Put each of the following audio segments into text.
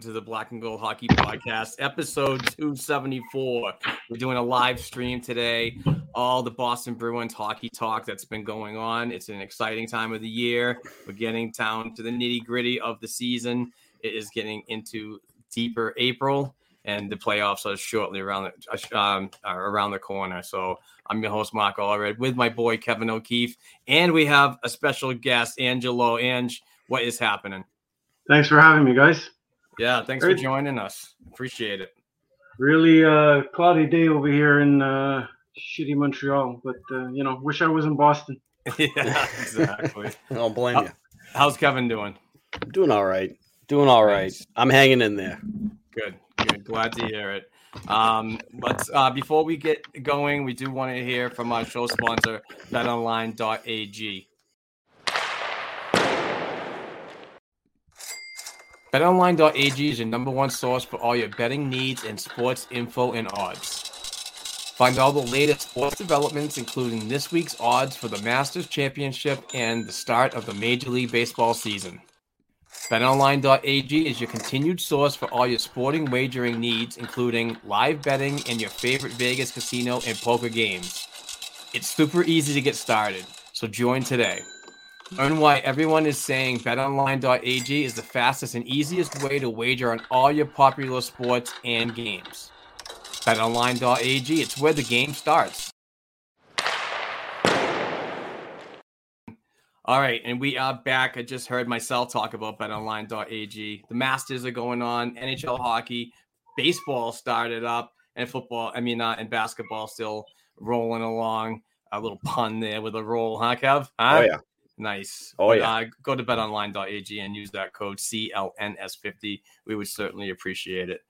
Welcome to the Black and Gold Hockey Podcast, episode 274. We're doing a live stream today. All the Boston Bruins hockey talk that's been going on. It's an exciting time of the year. We're getting down to the nitty gritty of the season. It is getting into deeper April, and the playoffs are shortly around the um, are around the corner. So I'm your host, Mark Allred, with my boy Kevin O'Keefe, and we have a special guest, Angelo. Ange, what is happening? Thanks for having me, guys. Yeah, thanks for joining us. Appreciate it. Really uh, cloudy day over here in uh, shitty Montreal, but uh, you know, wish I was in Boston. yeah, exactly. I don't blame How- you. How's Kevin doing? Doing all right. Doing all right. Nice. I'm hanging in there. Good, good. Glad to hear it. Um, let's uh, before we get going, we do want to hear from our show sponsor, BetOnline.ag. BetOnline.ag is your number one source for all your betting needs and sports info and odds. Find all the latest sports developments, including this week's odds for the Masters Championship and the start of the Major League Baseball season. BetOnline.ag is your continued source for all your sporting wagering needs, including live betting and your favorite Vegas casino and poker games. It's super easy to get started, so join today. Learn why everyone is saying BetOnline.ag is the fastest and easiest way to wager on all your popular sports and games. BetOnline.ag, it's where the game starts. All right, and we are back. I just heard myself talk about betonline.ag. The Masters are going on, NHL hockey, baseball started up, and football, I mean, uh, and basketball still rolling along. A little pun there with a roll, huh, Kev? Huh? Oh yeah. Nice. Oh, yeah. Uh, go to betonline.ag and use that code CLNS50. We would certainly appreciate it.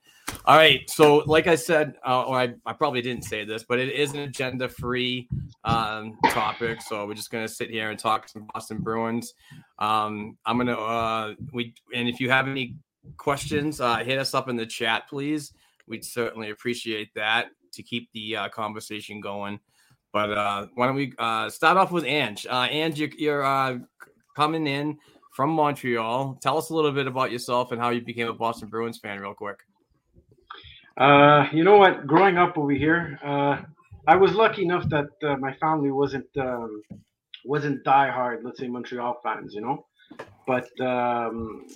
All right. So, like I said, uh, or I, I probably didn't say this, but it is an agenda free um, topic. So, we're just going to sit here and talk some Boston Bruins. Um, I'm going to, uh, we, and if you have any questions, uh, hit us up in the chat, please. We'd certainly appreciate that to keep the uh, conversation going. But uh, why don't we uh, start off with Ange? Uh, Ange, you're, you're uh, coming in from Montreal. Tell us a little bit about yourself and how you became a Boston Bruins fan, real quick. Uh, you know what? Growing up over here, uh, I was lucky enough that uh, my family wasn't um, wasn't diehard, let's say Montreal fans, you know. But um,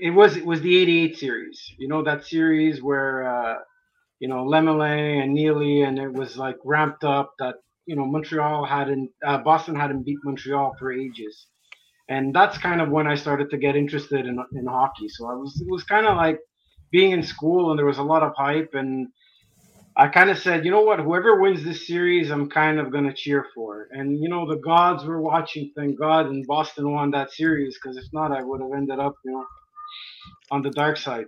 it was it was the '88 series. You know that series where uh, you know, Lemelin and Neely, and it was like ramped up that you know Montreal hadn't, uh, Boston hadn't beat Montreal for ages, and that's kind of when I started to get interested in in hockey. So I was it was kind of like being in school, and there was a lot of hype, and I kind of said, you know what, whoever wins this series, I'm kind of gonna cheer for. And you know, the gods were watching, thank God, and Boston won that series because if not, I would have ended up, you know, on the dark side.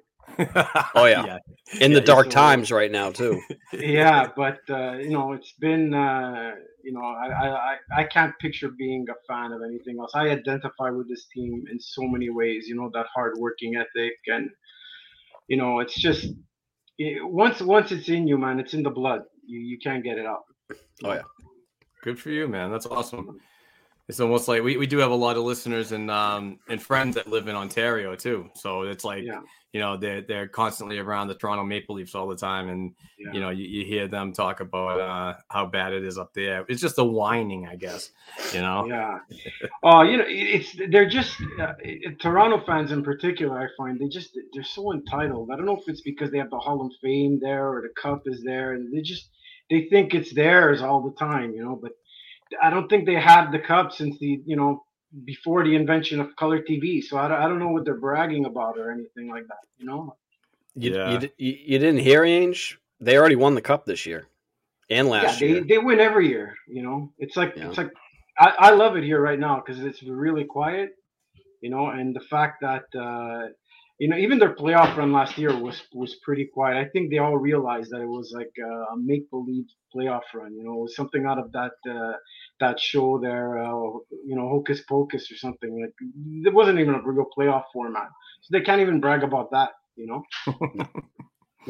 Oh yeah, in the dark times right now too. yeah, but uh, you know, it's been uh, you know, I, I I can't picture being a fan of anything else. I identify with this team in so many ways. You know, that hard working ethic, and you know, it's just it, once once it's in you, man, it's in the blood. You you can't get it out. Oh yeah. Good for you, man. That's awesome. It's almost like we, we do have a lot of listeners and um and friends that live in Ontario too. So it's like Yeah. you know they're they're constantly around the Toronto Maple Leafs all the time, and Yeah. you know you, you hear them talk about uh, how bad it is up there. It's just a whining, I guess. You know. Yeah. Oh, you know, it's they're just uh, it- Toronto fans in particular. I find they just they're so entitled. I don't know if it's because they have the Hall of Fame there or the Cup is there, and they just they think it's theirs all the time. You know, but I don't think they had the Cup since the you know before the invention of color TV. So I don't, I don't know what they're bragging about or anything like that. You know. You, Yeah. you, you, you didn't hear Ainge? They already won the cup this year and yeah, last they, year. they win every year. You know, it's like Yeah. it's like I, I love it here right now because it's really quiet. You know, and the fact that uh, you know even their playoff run last year was was pretty quiet. I think they all realized that it was like a make believe playoff run. You know, it was something out of that uh, that show there. Uh, you know, Hocus Pocus or something. Like it wasn't even a real playoff format, so they can't even brag about that. You know.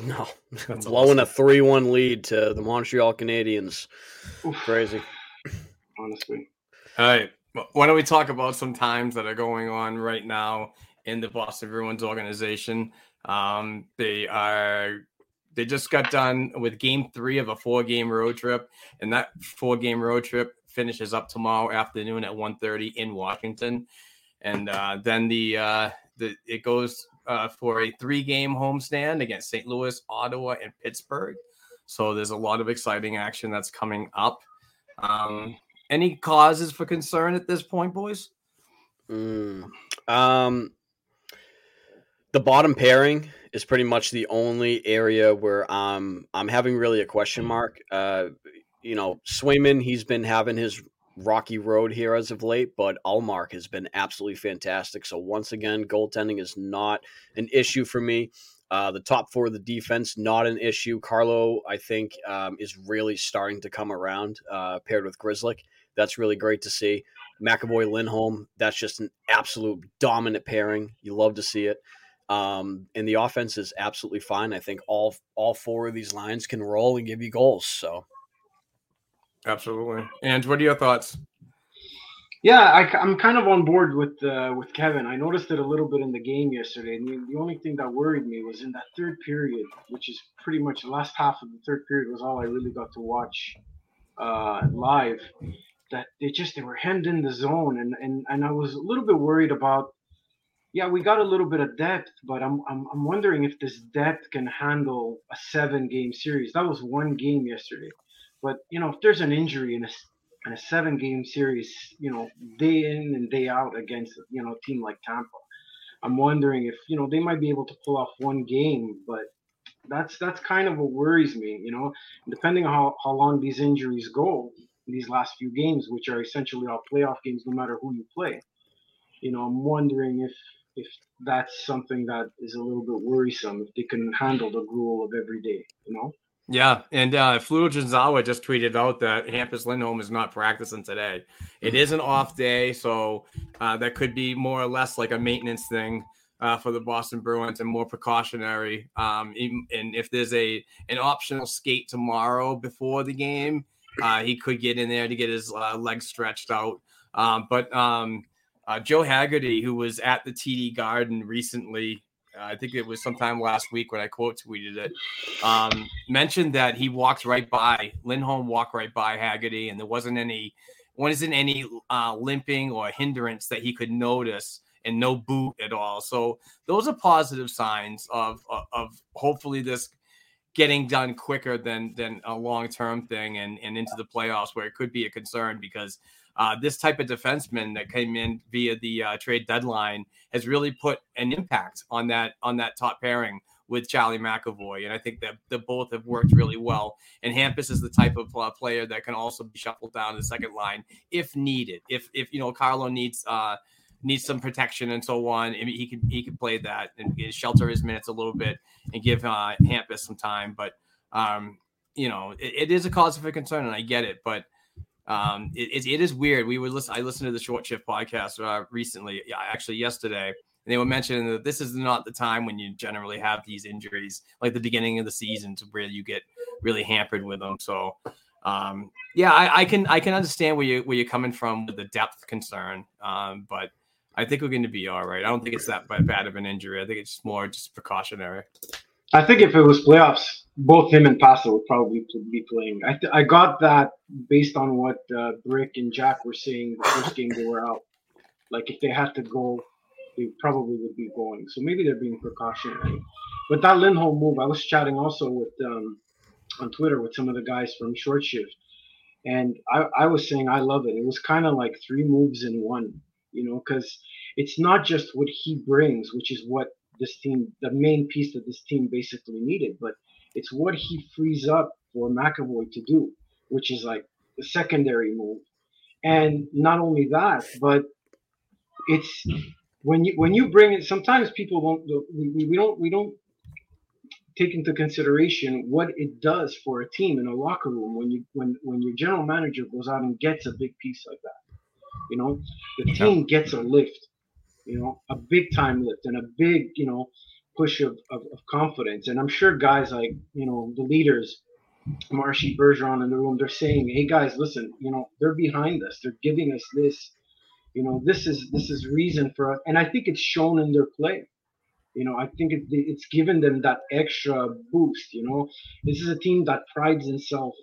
No, That's blowing a three-one lead to the Montreal Canadiens. Oof, Crazy. honestly. All right. Why don't we talk about some times that are going on right now in the Boston Bruins organization? Um, they are they just got done with game three of a four game road trip, and that four game road trip finishes up tomorrow afternoon at 1.30 in Washington. And uh, then the uh, the it goes uh, for a three game homestand against St. Louis, Ottawa, and Pittsburgh. So there's a lot of exciting action that's coming up. Um, any causes for concern at this point, boys? Mm. Um, the bottom pairing is pretty much the only area where um, I'm having really a question mark. Uh, you know, Swayman, he's been having his rocky road here as of late, but Ullmark has been absolutely fantastic. So once again, goaltending is not an issue for me. Uh, the top four of the defense, not an issue. Carlo, I think, um, is really starting to come around, uh, paired with Grzelcyk. That's really great to see. McAvoy Lindholm, that's just an absolute dominant pairing. You love to see it. Um, and the offense is absolutely fine. I think all all four of these lines can roll and give you goals. So Absolutely. And what are your thoughts? Yeah, I, am kind of on board with uh, with Kevin. I noticed it a little bit in the game yesterday. And the, the only thing that worried me was in that third period, which is pretty much the last half of the third period was all I really got to watch uh, live. That they just they were hemmed in the zone, and and and I was a little bit worried about. Yeah, we got a little bit of depth, but I'm I'm, I'm wondering if this depth can handle a seven game series. That was one game yesterday, but you know if there's an injury in a in a seven game series, you know, day in and day out against, you know, a team like Tampa. I'm wondering if, you know, they might be able to pull off one game, but that's that's kind of what worries me, you know, depending on how, how long these injuries go these last few games, which are essentially all playoff games no matter who you play. You know, I'm wondering if if that's something that is a little bit worrisome, if they can handle the gruel of every day, you know? Yeah, and uh, Fluto Shinzawa just tweeted out that Hampus Lindholm is not practicing today. It is an off day, so uh, that could be more or less like a maintenance thing uh, for the Boston Bruins and more precautionary. Um, and if there's a an optional skate tomorrow before the game, uh, he could get in there to get his uh, legs stretched out. Um, but um, uh, Joe Haggerty, who was at the TD Garden recently, uh, I think it was sometime last week when I quote tweeted it, um, mentioned that he walked right by Lindholm, walked right by Haggerty, and there wasn't any, wasn't any uh, limping or hindrance that he could notice, and no boot at all. So those are positive signs of of, of hopefully this getting done quicker than than a long term thing and and into the playoffs where it could be a concern because uh, this type of defenseman that came in via the uh, trade deadline has really put an impact on that on that top pairing with Charlie McAvoy, and I think that the both have worked really well. And Hampus is the type of uh, player that can also be shuffled down to the second line if needed. If if you know Carlo needs uh, needs some protection and so on, I mean, he could he could play that and shelter his minutes a little bit and give uh, Hampus some time. But um, you know, it, it is a cause for concern, and I get it, but. Um, it, it is weird. We would listen. I listened to the Short Shift podcast uh, recently, yeah, actually yesterday, and they were mentioning that this is not the time when you generally have these injuries, like the beginning of the season, to where you get really hampered with them. So, um, yeah, I, I, can I can understand where you where you're coming from with the depth concern, um, but I think we're going to be all right. I don't think it's that bad of an injury. I think it's more just precautionary. I think if it was playoffs, both him and Pasta would probably be playing. I, th- I got that based on what uh, Brick and Jack were saying the first game they were out. Like if they had to go, they probably would be going. So maybe they're being precautionary. But that Lindholm move, I was chatting also with um, on Twitter with some of the guys from Short Shift, and I, I was saying I love it. It was kind of like three moves in one, you know, because it's not just what he brings, which is what this team, the main piece that this team basically needed, but it's what he frees up for McAvoy to do, which is like the secondary move. And not only that, but it's when you when you bring it. Sometimes people won't. we, we don't we don't take into consideration what it does for a team in a locker room when you when when your general manager goes out and gets a big piece like that. You know, the team gets a lift you know, a big time lift and a big, you know, push of, of, of confidence. And I'm sure guys like, you know, the leaders, Marshy Bergeron in the room, they're saying, Hey guys, listen, you know, they're behind us. They're giving us this, you know, this is, this is reason for us. And I think it's shown in their play. You know, I think it, it's given them that extra boost. You know, this is a team that prides itself,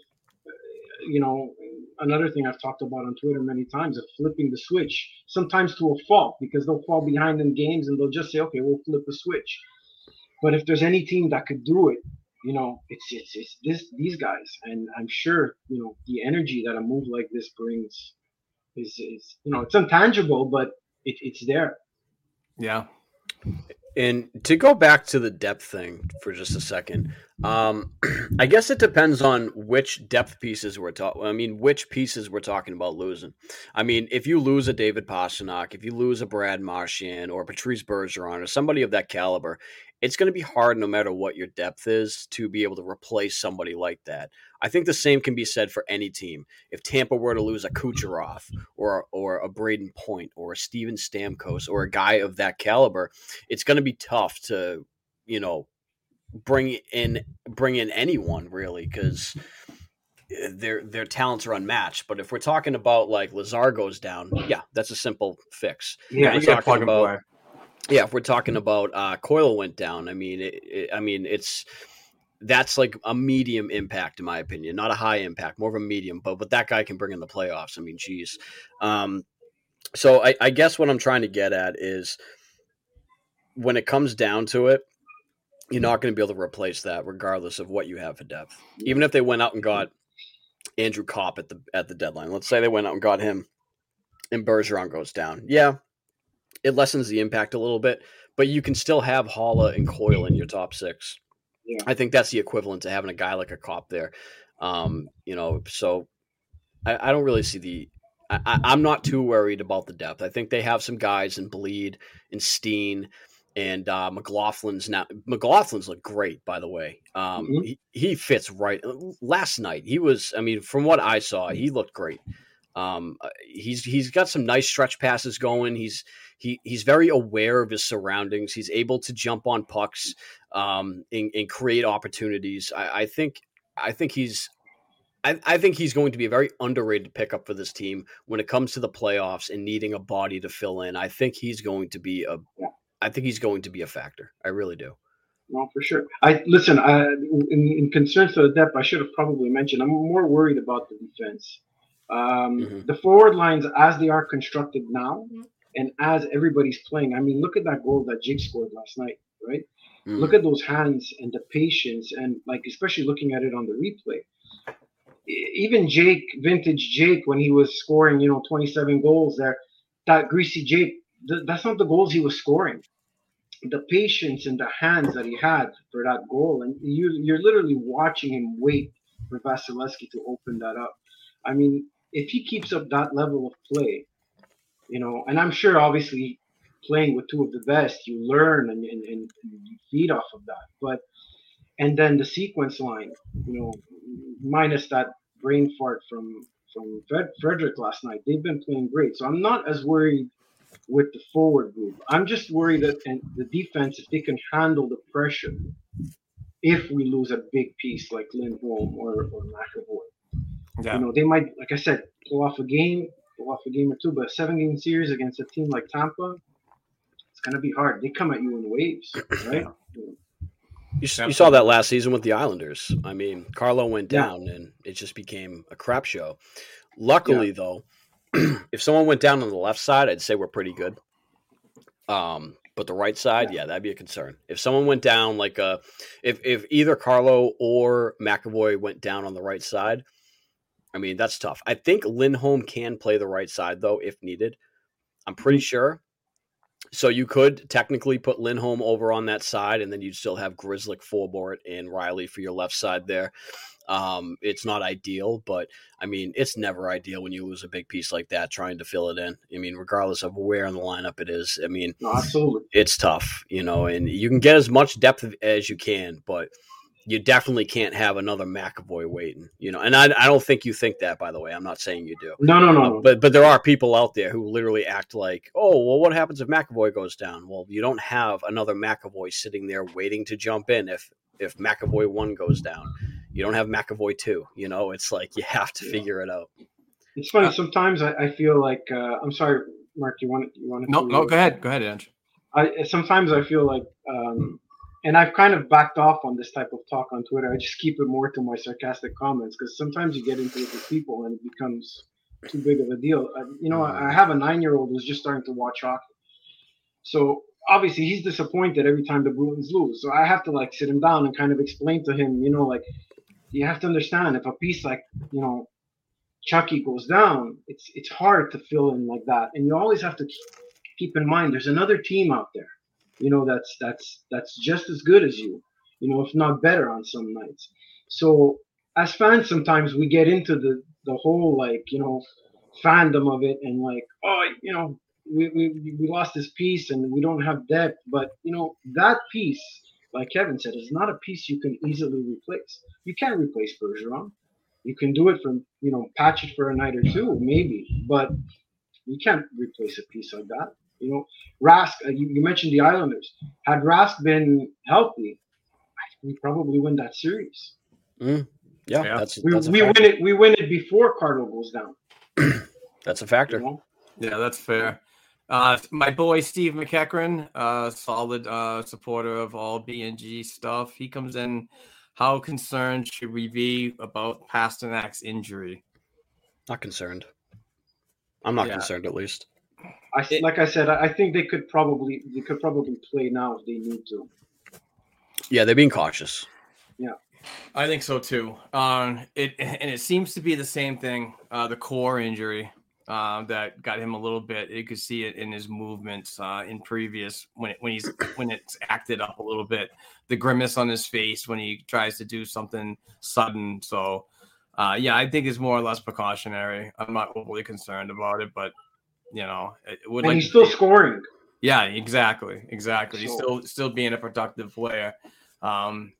you know, another thing I've talked about on Twitter many times of flipping the switch, sometimes to a fault because they'll fall behind in games and they'll just say, okay, we'll flip the switch. But if there's any team that could do it, you know, it's it's, it's this these guys, and I'm sure you know the energy that a move like this brings is is you know it's intangible, but it, it's there. Yeah. And to go back to the depth thing for just a second, um, I guess it depends on which depth pieces we're talking. I mean, which pieces we're talking about losing. I mean, if you lose a David Pastrnak, if you lose a Brad Marchand or Patrice Bergeron or somebody of that caliber, it's going to be hard no matter what your depth is to be able to replace somebody like that. I think the same can be said for any team. If Tampa were to lose a Kucherov or or a Brayden Point or a Steven Stamkos or a guy of that caliber, it's going to be tough to, you know, bring in bring in anyone really because eh, their their talents are unmatched. But if we're talking about like Lazar goes down, yeah, that's a simple fix. Yeah, we're talking plug about, and play yeah, if we're talking about uh, Coyle went down, I mean, it, it, I mean, it's that's like a medium impact in my opinion, not a high impact, more of a medium. But what that guy can bring in the playoffs, I mean, geez. Um, so I, I guess what I'm trying to get at is when it comes down to it, you're not going to be able to replace that, regardless of what you have for depth. Even if they went out and got Andrew Copp at the at the deadline, let's say they went out and got him, and Bergeron goes down. Yeah, it lessens the impact a little bit, but you can still have Haula and Coyle in your top six. Yeah. I think that's the equivalent to having a guy like a Copp there. Um, you know, so I, I don't really see the. I, I'm not too worried about the depth. I think they have some guys in Blidh and Steen and uh, McLaughlin's now. McLaughlin's look great, by the way. Um, mm-hmm. he, he fits right. Last night he was. I mean, from what I saw, he looked great. Um, uh, he's he's got some nice stretch passes going. He's he he's very aware of his surroundings. He's able to jump on pucks um, and, and create opportunities. I, I think I think he's I, I, think he's going to be a very underrated pickup for this team when it comes to the playoffs and needing a body to fill in. I think he's going to be a yeah. I think he's going to be a factor. I really do. No, for sure. I listen. Uh, in, in concerns to the depth, I should have probably mentioned. I'm more worried about the defense. Um, mm-hmm. The forward lines, as they are constructed now, and as everybody's playing, I mean, look at that goal that Jake scored last night, right? Mm. Look at those hands and the patience, and like especially looking at it on the replay. Even Jake, vintage Jake, when he was scoring, you know, 27 goals there, that greasy Jake, th- that's not the goals he was scoring. The patience and the hands that he had for that goal, and you, you're literally watching him wait for Vasilevskiy to open that up. I mean, if he keeps up that level of play, you know, and I'm sure obviously playing with two of the best, you learn and, and, and you feed off of that. But and then the sequence line, you know, minus that brain fart from from Fred, Frederic last night, they've been playing great. So I'm not as worried with the forward group. I'm just worried that and the defense, if they can handle the pressure, if we lose a big piece like Lindholm or, or McAvoy. Yeah. You know, they might, like I said, pull off a game, pull off a game or two, but a seven game series against a team like Tampa, it's gonna be hard. They come at you in waves, right? You, you saw that last season with the Islanders. I mean, Carlo went Yeah. down and it just became a crap show. Luckily, though, if someone went down on the left side, I'd say we're pretty good. Um, but the right side, yeah, that'd be a concern. If someone went down, like uh, if if either Carlo or McAvoy went down on the right side, I mean that's tough. I think Lindholm can play the right side though if needed. I'm pretty sure. So you could technically put Lindholm over on that side, and then you'd still have Grzelcyk, Forbort, and Riley for your left side there. Um, it's not ideal, but I mean, it's never ideal when you lose a big piece like that, trying to fill it in. I mean, regardless of where in the lineup it is, I mean, absolutely. it's tough, you know, and you can get as much depth as you can, but you definitely can't have another McAvoy waiting, you know. And I, I don't think you think that, by the way. I'm not saying you do. No, no, no, Uh, no. but but there are people out there who literally act like, oh, well, what happens if McAvoy goes down? Well, you don't have another McAvoy sitting there waiting to jump in if if McAvoy one goes down. You don't have McAvoy two. You know, it's like you have to figure it out. It's funny. Sometimes I, I feel like uh, I'm sorry, Mark. You want you want No, no, go ahead. Go ahead, Ange. I sometimes I feel like, um, and I've kind of backed off on this type of talk on Twitter. I just keep it more to my sarcastic comments because sometimes you get into it with people and it becomes too big of a deal. Uh, you know, I I have a nine-year-old who's just starting to watch hockey, so obviously he's disappointed every time the Bruins lose. So I have to like sit him down and kind of explain to him, you know, like you have to understand if a piece like you know Chucky goes down, it's it's hard to fill in like that, and you always have to keep in mind there's another team out there, you know, that's that's that's just as good as you, you know, if not better on some nights. So as fans, sometimes we get into the the whole like you know fandom of it and like oh you know we, we, we lost this piece and we don't have depth. But you know that piece like kevin said is not a piece you can easily replace. You can't replace bergeron. You can do it for you know patch it for a night or two maybe. But you can't replace a piece like that you know rask uh, you, you mentioned the islanders had rask been healthy we probably win that series Yeah, Yeah. that's we, that's a we win it we win it before cardinal goes down That's a you factor. know Yeah, that's fair. Uh, my boy Steve McEachran, uh, solid uh, supporter of all BNG stuff. He comes in. How concerned should we be about Pastrnak's injury? Not concerned. I'm not Yeah. concerned, at least. I It- like I said, I I think they could probably they could probably play now if they need to. Yeah, they're being cautious. Yeah. I think so too. Um, it and it seems to be the same thing. Uh, the core injury uh, that got him a little bit. You could see it in his movements uh, in previous when it, when he's when it's acted up a little bit. The grimace on his face when he tries to do something sudden. So, uh, yeah, I think it's more or less precautionary. I'm not overly concerned about it, but you know, it would And like he's still scoring. yeah, exactly, exactly. He's still still being a productive player. Um,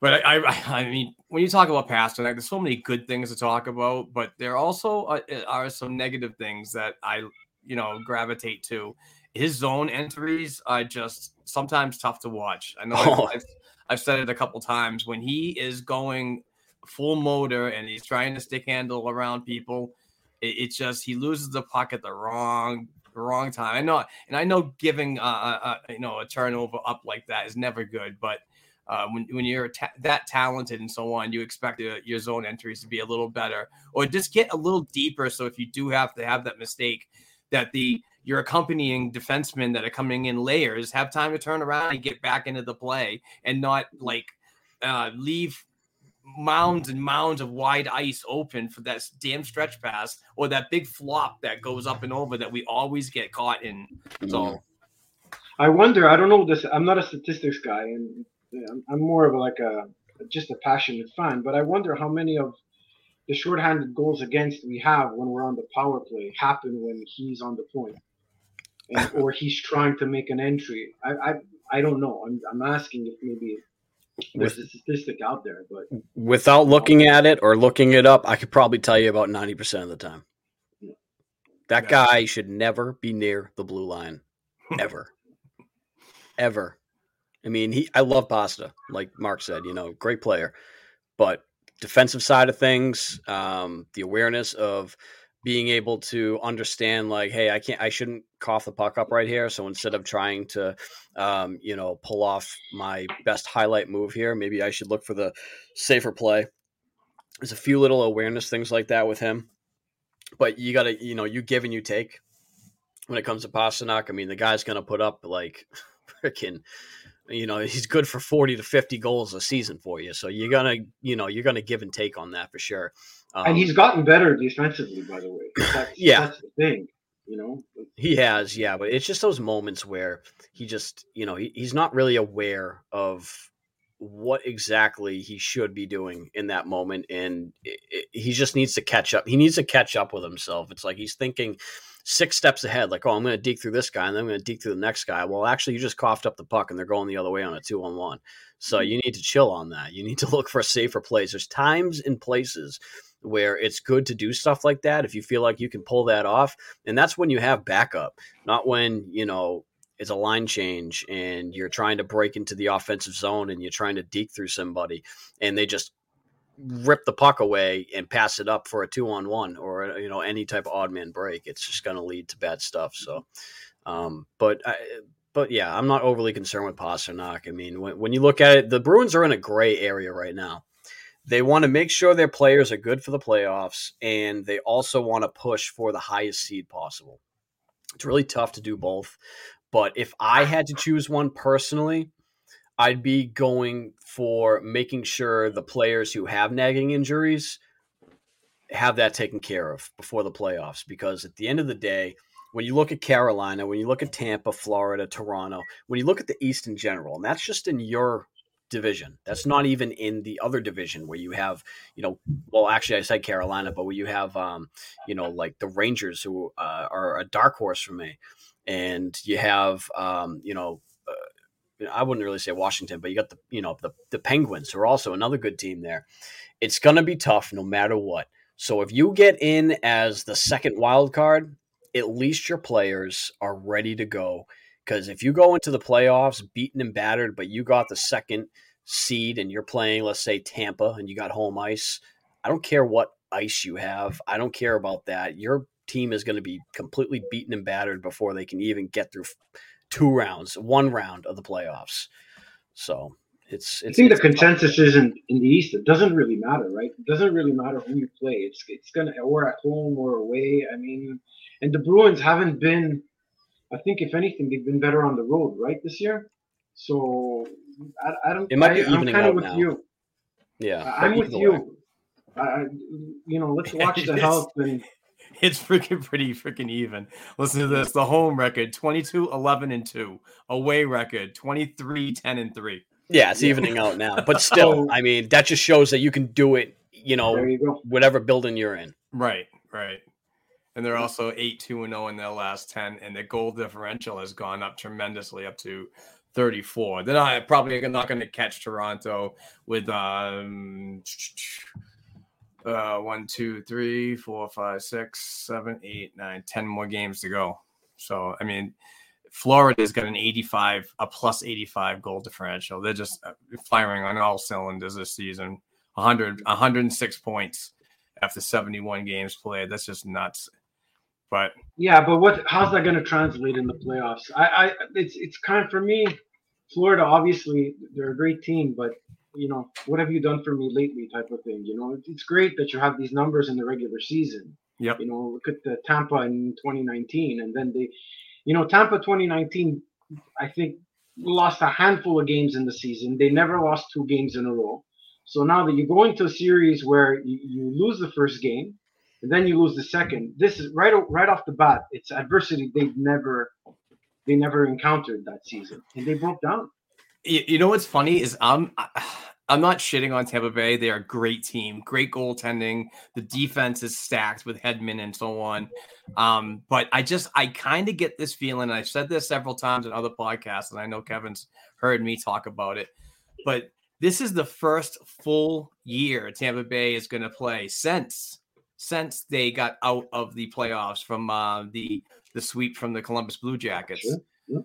but I, I, I mean, when you talk about Pastrnak, there's so many good things to talk about, but there also uh, are some negative things that I, you know, gravitate to. His zone entries are just sometimes tough to watch. I know Oh. I've, I've said it a couple times when he is going full motor and he's trying to stick handle around people. It, it's just he loses the puck at the wrong wrong time. I know, and I know giving uh, uh, uh, you know a turnover up like that is never good, but uh, when when you're ta- that talented and so on, you expect uh, your zone entries to be a little better, or just get a little deeper. So if you do have to have that mistake, that the your accompanying defensemen that are coming in layers have time to turn around and get back into the play and not like uh, leave mounds and mounds of wide ice open for that damn stretch pass or that big flop that goes up and over that we always get caught in. So I wonder. I don't know this. I'm not a statistics guy, and uh, I'm, I'm more of like a just a passionate fan. But I wonder how many of the shorthanded goals against we have when we're on the power play happen when he's on the point, and, or he's trying to make an entry. I I, I don't know. I'm, I'm asking if maybe there's a statistic out there, but Without looking at it or looking it up, I could probably tell you about 90% of the time. That Yeah. guy should never be near the blue line. Ever. Ever. I mean, he I love Pasta, like Mark said, you know, great player. But defensive side of things, um, the awareness of being able to understand like, hey, I can't I shouldn't cough the puck up right here. So instead of trying to um, you know, pull off my best highlight move here, maybe I should look for the safer play. There's a few little awareness things like that with him. But you gotta, you know, you give and you take when it comes to Pastrnak. I mean, the guy's gonna put up like freaking you know, he's good for 40 to 50 goals a season for you. So you're gonna, you know, you're gonna give and take on that for sure. Um, and he's gotten better defensively, by the way. That's, Yeah. that's the thing. You know, He has, yeah, but it's just those moments where he just, you know, he, he's not really aware of what exactly he should be doing in that moment, and it, it, he just needs to catch up. He needs to catch up with himself. It's like he's thinking six steps ahead, like, oh, I'm going to deke through this guy, and then I'm going to deke through the next guy. Well, actually, you just coughed up the puck, and they're going the other way on a two on one. So mm-hmm. you need to chill on that. You need to look for a safer place. There's times and places where it's good to do stuff like that if you feel like you can pull that off and that's when you have backup not when you know it's a line change and you're trying to break into the offensive zone and you're trying to deke through somebody and they just rip the puck away and pass it up for a two on one or uh, you know any type of odd man break it's just going to lead to bad stuff so um but I, but yeah i'm not overly concerned with Pastrnak. i mean when, when you look at it the bruins are in a gray area right now they want to make sure their players are good for the playoffs and they also want to push for the highest seed possible it's really tough to do both but if i had to choose one personally i'd be going for making sure the players who have nagging injuries have that taken care of before the playoffs because at the end of the day when you look at Carolina, when you look at Tampa, Florida, Toronto, when you look at the East in general, and that's just in your division. That's not even in the other division where you have, you know, well, actually, I said Carolina, but where you have, um, you know, like the Rangers who uh, are a dark horse for me, and you have, um, you know, uh, I wouldn't really say Washington, but you got the, you know, the the Penguins who are also another good team there. It's going to be tough no matter what. So if you get in as the second wild card, at least your players are ready to go. Because if you go into the playoffs beaten and battered, but you got the second seed and you're playing, let's say Tampa, and you got home ice, I don't care what ice you have. I don't care about that. Your team is going to be completely beaten and battered before they can even get through two rounds, one round of the playoffs. So it's, I it's think the consensus is in, in the East. It doesn't really matter, right? It doesn't really matter who you play. It's it's gonna or at home or away. I mean, and the Bruins haven't been. I think if anything, they've been better on the road, right, this year. So I, I don't. It might be I, I'm evening kind of with now. you. yeah. I'm with you. I, you know, let's watch the health and It's freaking pretty freaking even. Listen to this. The home record 22 11 and 2. Away record 23 10 and 3. Yeah, it's evening out now. But still, I mean, that just shows that you can do it, you know, you whatever building you're in. Right, right. And they're also 8 2 and 0 in their last 10 and the goal differential has gone up tremendously up to 34. They're not probably not going to catch Toronto with um uh one, two, three, four, five, six, seven, eight, nine, ten more games to go. So I mean, Florida's got an 85, a plus 85 goal differential. They're just uh, firing on all cylinders this season. 100, 106 points after 71 games played. That's just nuts. But Yeah, but what? How's that going to translate in the playoffs? I, I, it's it's kind of for me. Florida, obviously, they're a great team, but you know, what have you done for me lately? Type of thing. You know, it's great that you have these numbers in the regular season, Yep. You know, look at the Tampa in 2019, and then they, you know, Tampa 2019, I think lost a handful of games in the season. They never lost two games in a row. So now that you go into a series where you, you lose the first game, and then you lose the second, this is right right off the bat. It's adversity they've never they never encountered that season, and they broke down. You, you know what's funny is I'm I'm not shitting on Tampa Bay. They're a great team, great goaltending. The defense is stacked with Hedman and so on. Um, but I just I kind of get this feeling. And I've said this several times in other podcasts, and I know Kevin's heard me talk about it. But this is the first full year Tampa Bay is going to play since since they got out of the playoffs from uh, the the sweep from the Columbus Blue Jackets. Sure, yeah.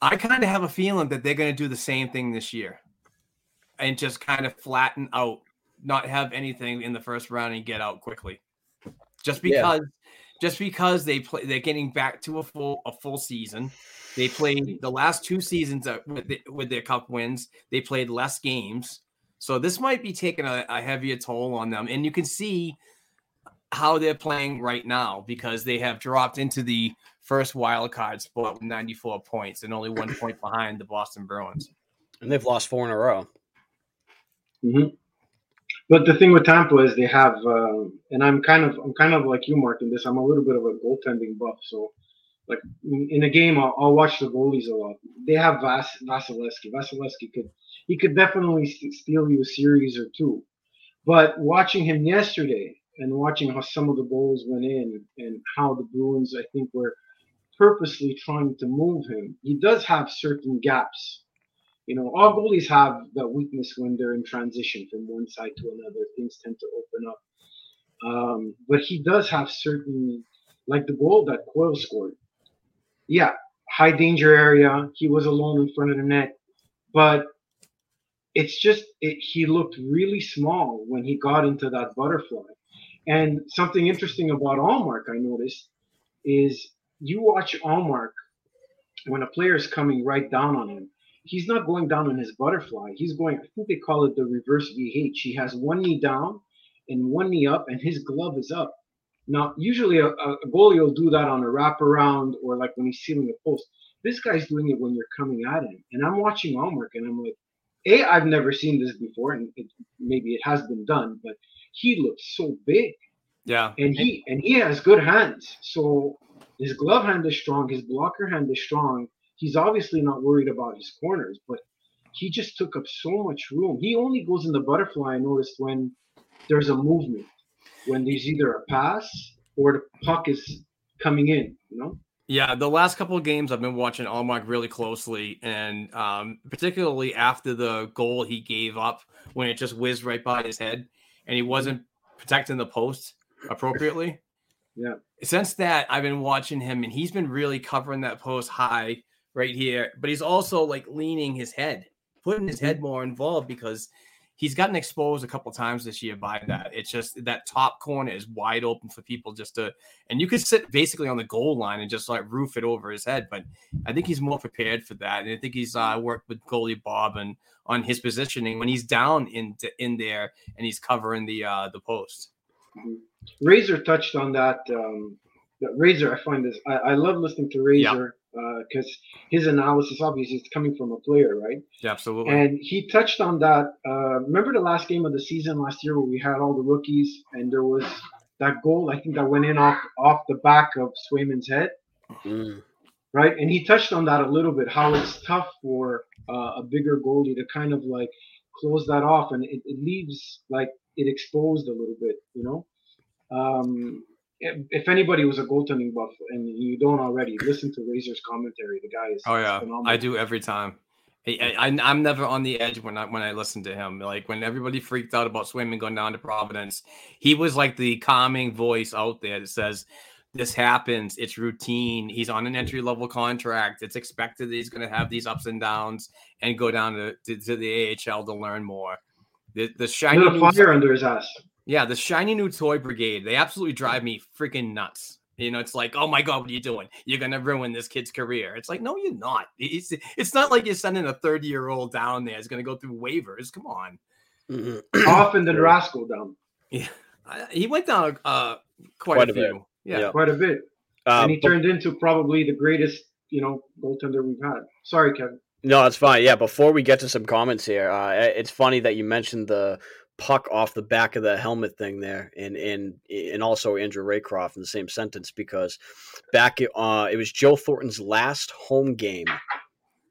I kind of have a feeling that they're going to do the same thing this year and just kind of flatten out, not have anything in the first round and get out quickly. Just Yeah. because just because they play they're getting back to a full a full season. They played the last two seasons with the, with their cup wins. They played less games. So this might be taking a, a heavier toll on them. And you can see how they're playing right now because they have dropped into the first wild card spot with 94 points and only one point behind the Boston Bruins. And they've lost four in a row. hmm But the thing with Tampa is they have, um, and I'm kind of, I'm kind of like you, Mark, in this. I'm a little bit of a goaltending buff, so like in in a game, I'll, I'll watch the goalies a lot. They have Vas, Vasilevskiy. Vasilevskiy could, he could definitely st- steal you a series or two. But watching him yesterday and watching how some of the goals went in and how the Bruins, I think, were purposely trying to move him, he does have certain gaps you know, all goalies have that weakness when they're in transition from one side to another. Things tend to open up. Um, but he does have certain, like the goal that Coyle scored. Yeah, high danger area. He was alone in front of the net, but it's just it, he looked really small when he got into that butterfly. And something interesting about Ullmark I noticed is you watch Ullmark when a player is coming right down on him he's not going down on his butterfly. He's going, I think they call it the reverse VH. He has one knee down and one knee up, and his glove is up. Now, usually a, a goalie will do that on a wraparound or like when he's sealing a post. This guy's doing it when you're coming at him. And I'm watching Ullmark and I'm like, A, I've never seen this before, and it, maybe it has been done, but he looks so big Yeah. and he and he has good hands. So his glove hand is strong, his blocker hand is strong. He's obviously not worried about his corners, but he just took up so much room. He only goes in the butterfly. I noticed when there's a movement, when there's either a pass or the puck is coming in. You know, Yeah, the last couple of games I've been watching Ullmark really closely, and um, particularly after the goal he gave up when it just whizzed right by his head, and he wasn't protecting the post appropriately. Yeah. Since that, I've been watching him, and he's been really covering that post high right here, but he's also like leaning his head, putting his head mm-hmm. more involved because he's gotten exposed a couple times this year by that. It's just that top corner is wide open for people just to, and you could sit basically on the goal line and just like roof it over his head. But I think he's more prepared for that, and I think he's uh, worked with goalie Bob and on his positioning when he's down in in there and he's covering the uh the post. Razor touched on that. Um, that Razor, I find this. I, I love listening to Razor because his analysis obviously is coming from a player, right? Yeah, absolutely. And he touched on that. Uh, remember the last game of the season last year where we had all the rookies and there was that goal I think that went in off off the back of Swayman's head, Mm. right? And he touched on that a little bit how it's tough for uh, a bigger goalie to kind of like close that off and it, it leaves like it exposed a little bit, you know. Um, if, anybody was a goaltending buff and you don't already, listen to Razor's commentary. The guy is Oh yeah, phenomenal. I do every time. I, I, I'm never on the edge when I when I listen to him. Like when everybody freaked out about Swayman going down to Providence, he was like the calming voice out there that says, "This happens. It's routine. He's on an entry level contract. It's expected that he's going to have these ups and downs and go down to, to, to the AHL to learn more." The the shiny a fire under his ass. Yeah, the shiny new toy brigade, they absolutely drive me freaking nuts. You know, it's like, oh my god, what are you doing? You're gonna ruin this kid's career. It's like, no, you're not. It's it's not like you're sending a 30 year old down there. It's gonna go through waivers. Come on. Mhm. Often than Rascal down. I, he went down uh, quite, Quite a a bit. few. Yeah. Yeah. quite a bit, Uh, and he but- turned into probably the greatest, you know, goaltender we've had. Sorry, Kevin. No, it's fine. Yeah, before we get to some comments here, uh, it's funny that you mentioned the puck off the back of the helmet thing there, and and and also Andrew Raycroft in the same sentence because back uh, it was Joe Thornton's last home game.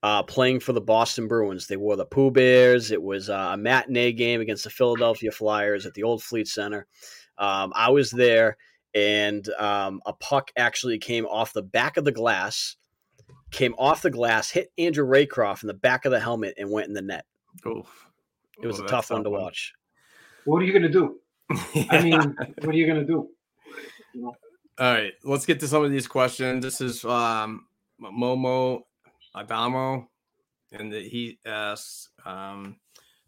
Uh, playing for the Boston Bruins, they wore the Pooh Bears. It was uh, a matinee game against the Philadelphia Flyers at the Old Fleet Center. Um, I was there, and um, a puck actually came off the back of the glass, came off the glass, hit Andrew Raycroft in the back of the helmet, and went in the net. Oof. It was Oh, a tough one to one. watch. What are you gonna do? I mean, what are you gonna do? You know, All right, let's get to some of these questions. This is um, Momo Adamo, and the, he asks, um,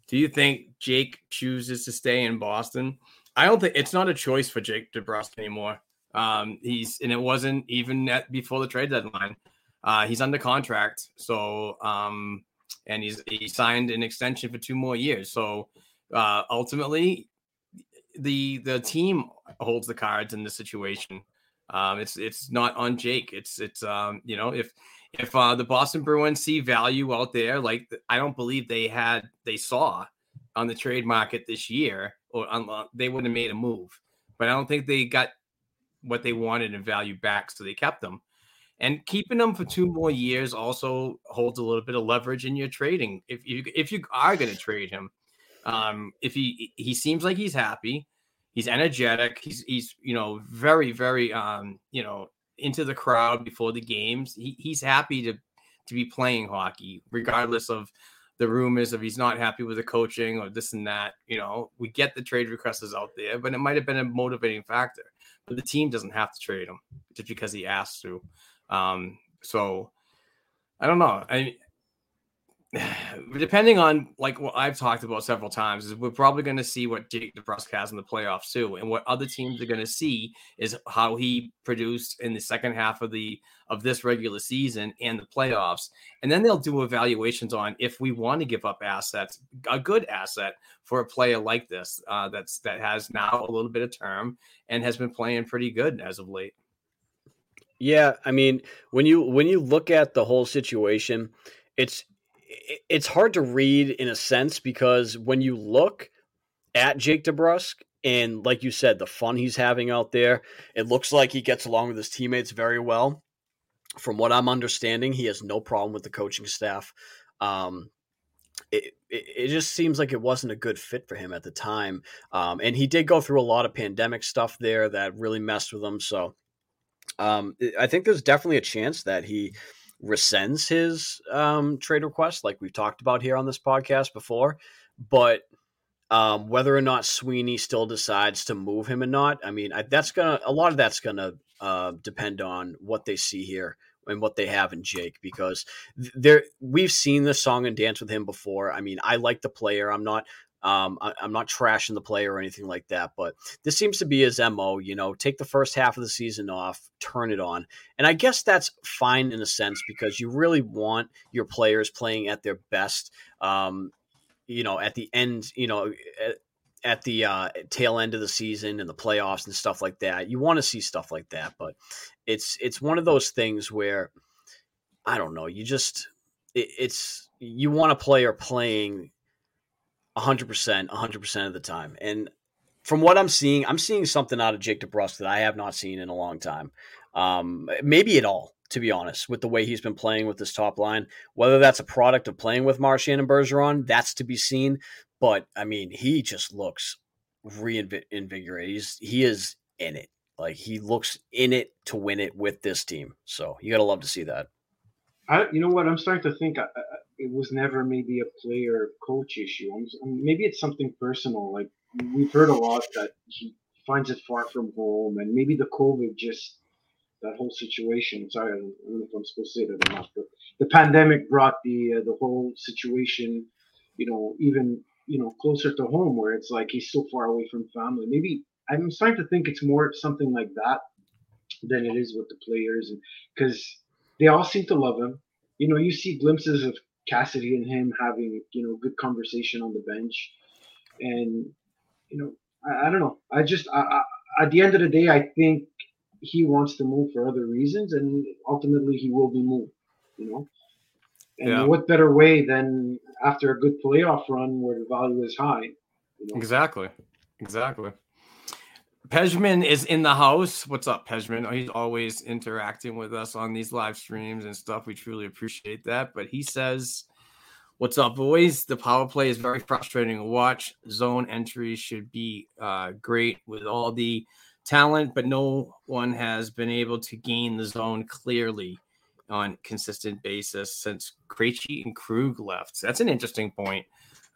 "Do you think Jake chooses to stay in Boston?" I don't think it's not a choice for Jake DeBrusk anymore. Um, he's and it wasn't even at before the trade deadline. Uh, he's under contract, so um, and he's he signed an extension for two more years. So uh, ultimately, the the team holds the cards in this situation. Um, it's it's not on Jake. It's it's um, you know if if uh, the Boston Bruins see value out there, like I don't believe they had they saw on the trade market this year, or on, they wouldn't have made a move. But I don't think they got what they wanted in value back, so they kept them. And keeping them for two more years also holds a little bit of leverage in your trading. If you if you are going to trade him, um, if he he seems like he's happy, he's energetic, he's he's you know very very um you know into the crowd before the games. He, he's happy to to be playing hockey, regardless of the rumors of he's not happy with the coaching or this and that. You know, we get the trade requests out there, but it might have been a motivating factor. But the team doesn't have to trade him just because he asked to. Um, so I don't know. I depending on like what I've talked about several times is we're probably going to see what Jake DeBrusk has in the playoffs too, and what other teams are going to see is how he produced in the second half of the of this regular season and the playoffs, and then they'll do evaluations on if we want to give up assets, a good asset for a player like this uh, that's that has now a little bit of term and has been playing pretty good as of late. Yeah, I mean, when you when you look at the whole situation, it's it- it's hard to read in a sense because when you look at Jake DeBrusk and like you said, the fun he's having out there, it looks like he gets along with his teammates very well. From what I'm understanding, he has no problem with the coaching staff. Um, it, it, it just seems like it wasn't a good fit for him at the time. Um, and he did go through a lot of pandemic stuff there that really messed with him. So um, I think there's definitely a chance that he rescinds his um, trade request, like we've talked about here on this podcast before. But um, whether or not Sweeney still decides to move him or not, I mean, I, that's gonna a lot of that's gonna uh, depend on what they see here and what they have in Jake because there we've seen this song and dance with him before. I mean, I like the player. I'm not um, I, I'm not trashing the player or anything like that, but this seems to be his mo. You know, take the first half of the season off, turn it on, and I guess that's fine in a sense because you really want your players playing at their best. Um, you know, at the end, you know, at, at the uh, tail end of the season and the playoffs and stuff like that. You want to see stuff like that, but it's it's one of those things where I don't know. You just it, it's you want a player playing 100%, 100% of the time. And from what I'm seeing, I'm seeing something out of Jake DeBrusk that I have not seen in a long time. Um, maybe at all, to be honest, with the way he's been playing with this top line. Whether that's a product of playing with Marchand and Bergeron, that's to be seen. But I mean, he just looks reinvigorated. He's he is in it. Like he looks in it to win it with this team. So you got to love to see that. I, you know what? I'm starting to think uh, uh, it was never maybe a player coach issue. I'm, I'm- maybe it's something personal. Like we've heard a lot that he finds it far from home, and maybe the COVID just that whole situation. Sorry, I don't, I don't know if I'm supposed to say that or not, but the pandemic brought the uh, the whole situation, you know, even you know closer to home, where it's like he's so far away from family. Maybe I'm starting to think it's more something like that than it is with the players, because they all seem to love him. You know, you see glimpses of Cassidy and him having, you know, good conversation on the bench. And, you know, I, I don't know. I just I, I, at the end of the day, I think he wants to move for other reasons, and ultimately he will be moved. You know, and Yeah. what better way than after a good playoff run where the value is high? You know? Exactly. Exactly. Pejman is in the house. What's up, Pejman? He's always interacting with us on these live streams and stuff. We truly appreciate that. But he says, What's up, boys? The power play is very frustrating to watch. Zone entries should be uh, great with all the talent, but no one has been able to gain the zone clearly on consistent basis since Krejci and Krug left. That's an interesting point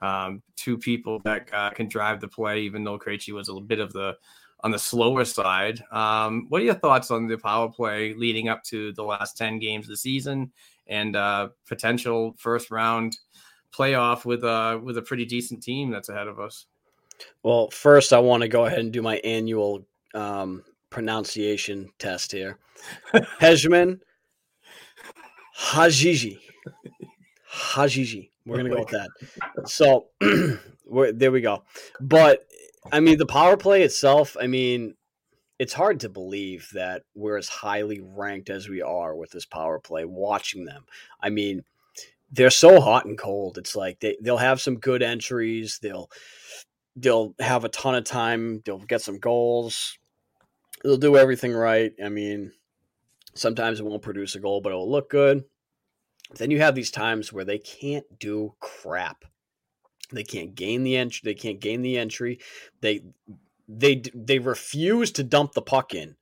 um, two people that uh, can drive the play, even though Krejci was a little bit of the on the slower side. Um, what are your thoughts on the power play leading up to the last ten games of the season and uh, potential first round playoff with uh, with a pretty decent team that's ahead of us? Well, first, I want to go ahead and do my annual um, pronunciation test here. Hejman Hajiji. Hajiji. We're going to go with that. So there we go. But, I mean, the power play itself, I mean, it's hard to believe that we're as highly ranked as we are with this power play, watching them. I mean, they're so hot and cold. It's like they, they'll have some good entries. They'll they'll have a ton of time. They'll get some goals. They'll do everything right. I mean, sometimes it won't produce a goal, but it'll look good. Then you have these times where they can't do crap. They can't gain the entry. They can't gain the entry. They they they refuse to dump the puck in.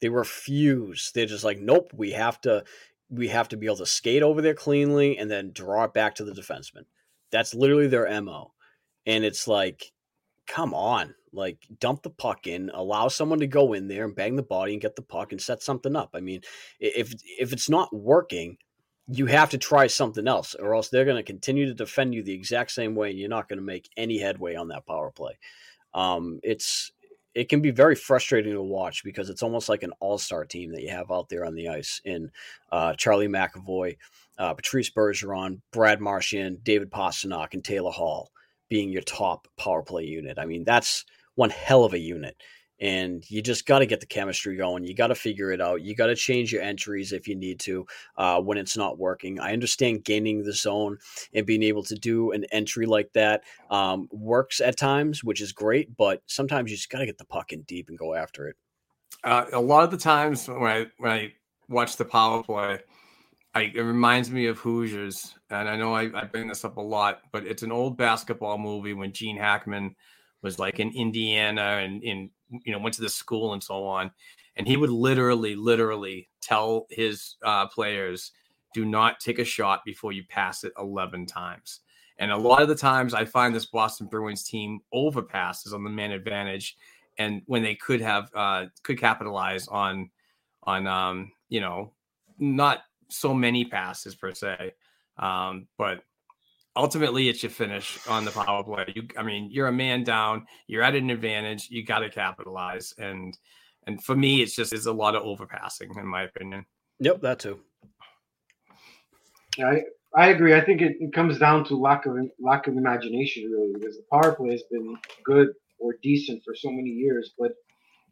They refuse. They're just like, nope. We have to we have to be able to skate over there cleanly and then draw it back to the defenseman. That's literally their mo. And it's like, come on, like dump the puck in, allow someone to go in there and bang the body and get the puck and set something up. I mean, if if it's not working, you have to try something else, or else they're going to continue to defend you the exact same way, and you're not going to make any headway on that power play. Um, it's it can be very frustrating to watch because it's almost like an all-star team that you have out there on the ice in uh, Charlie McAvoy, uh, Patrice Bergeron, Brad Marchand, David Pastrnak, and Taylor Hall being your top power play unit. I mean, that's one hell of a unit. And you just got to get the chemistry going. You got to figure it out. You got to change your entries if you need to uh, when it's not working. I understand gaining the zone and being able to do an entry like that um, works at times, which is great. But sometimes you just got to get the puck in deep and go after it. Uh, a lot of the times when I when I watch the power play, I, it reminds me of Hoosiers, and I know I, I bring this up a lot, but it's an old basketball movie when Gene Hackman was like in Indiana and in you know went to the school and so on, and he would literally, literally tell his uh, players, "Do not take a shot before you pass it eleven times." And a lot of the times, I find this Boston Bruins team overpasses on the man advantage, and when they could have uh, could capitalize on on um, you know not so many passes per se, um, but ultimately it's your finish on the power play. You, I mean, you're a man down, you're at an advantage, you got to capitalize, and and for me, it's just it's a lot of overpassing in my opinion. Yep, that too. I I agree. I think it, it comes down to lack of lack of imagination, really, because the power play has been good or decent for so many years, but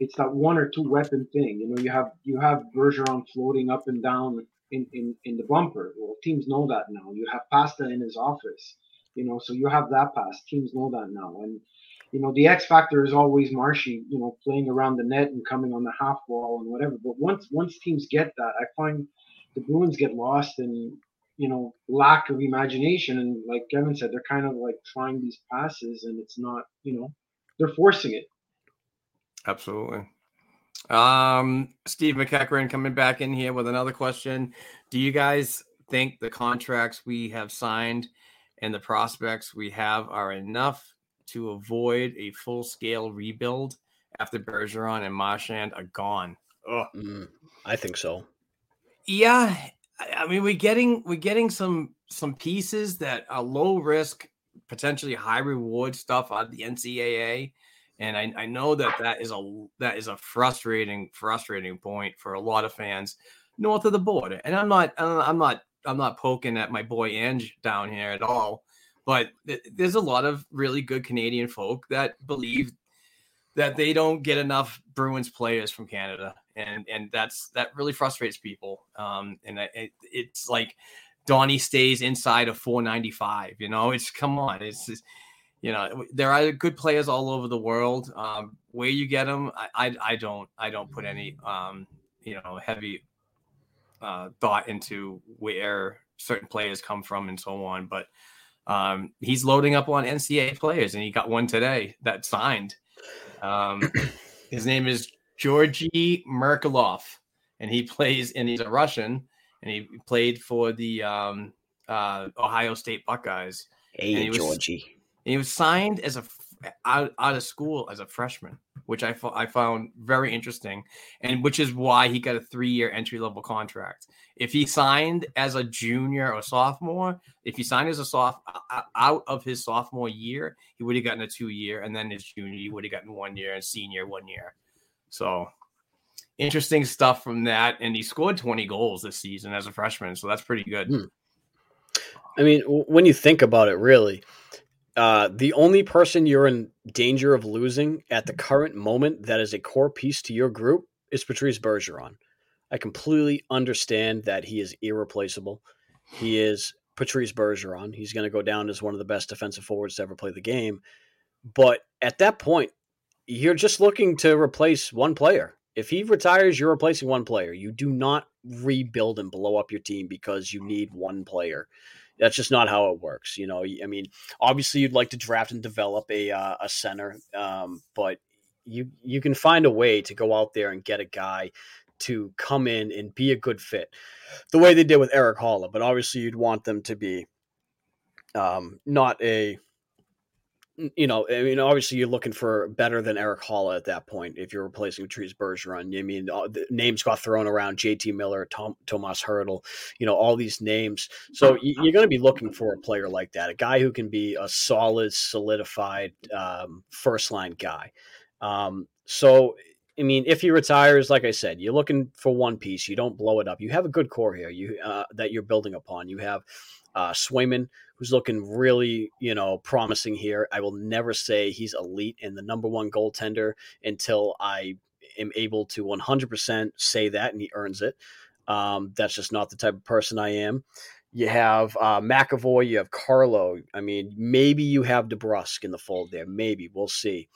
it's that one or two weapon thing. You know, you have you have Bergeron floating up and down in, in, in the bumper. Well, teams know that now. You have Pasta in his office. You know, so you have that pass. Teams know that now, and you know the X factor is always Marshy. You know, playing around the net and coming on the half wall and whatever. But once once teams get that, I find the Bruins get lost in you know lack of imagination and like Kevin said, they're kind of like trying these passes and it's not you know they're forcing it. Absolutely. Um, Steve McEachran coming back in here with another question. Do you guys think the contracts we have signed and the prospects we have are enough to avoid a full scale rebuild after Bergeron and Marchand are gone? Mm, I think so. Yeah, I I mean we're getting we're getting some some pieces that are low risk, potentially high reward stuff out of the NCAA, and I, I know that that is a that is a frustrating frustrating point for a lot of fans north of the border. And I'm not I'm not I'm not poking at my boy Ange down here at all, but th- there's a lot of really good Canadian folk that believe that they don't get enough Bruins players from Canada, and and that's that really frustrates people. Um, and it, it's like Donnie stays inside of 495. You know, it's come on, it's just, you know there are good players all over the world. Um, where you get them, I, I, I don't I don't put any um, you know heavy uh, thought into where certain players come from and so on, but. Um, he's loading up on NCAA players, and he got one today that signed. Um, his name is Georgi Merkulov, and he plays, and he's a Russian, and he played for the um, uh, Ohio State Buckeyes. Hey, was, Georgie. He was signed as a out, out of school as a freshman, which I, I found very interesting, and which is why he got a three year entry level contract. If he signed as a junior or sophomore, if he signed as a soft out of his sophomore year, he would have gotten a two year, and then his junior, he would have gotten one year, and senior one year. So interesting stuff from that. And he scored 20 goals this season as a freshman, so that's pretty good. Hmm. I mean, when you think about it, really, uh, the only person you're in danger of losing at the current moment that is a core piece to your group is Patrice Bergeron. I completely understand that he is irreplaceable. He is Patrice Bergeron. He's going to go down as one of the best defensive forwards to ever play the game. But at that point, you're just looking to replace one player. If he retires, you're replacing one player. You do not rebuild and blow up your team because you need one player. That's just not how it works. You know, I mean, obviously you'd like to draft and develop a uh, a center, um, but you you can find a way to go out there and get a guy to come in and be a good fit, the way they did with Eric Haula. But obviously, you'd want them to be um, not a you know, I mean, obviously you're looking for better than Eric Haula at that point if you're replacing Patrice Bergeron. I mean, names got thrown around: J.T. Miller, Tom, Tomas Hertl, you know, all these names. So you're going to be looking for a player like that, a guy who can be a solid, solidified um, first line guy. Um, so I mean, if he retires, like I said, you're looking for one piece. You don't blow it up. You have a good core here. You uh, that you're building upon. You have uh, Swayman, who's looking really, you know, promising here. I will never say he's elite and the number one goaltender until I am able to 100% say that, and he earns it. Um, that's just not the type of person I am. You have uh, McAvoy, you have Carlo. I mean, maybe you have DeBrusk in the fold there. Maybe we'll see.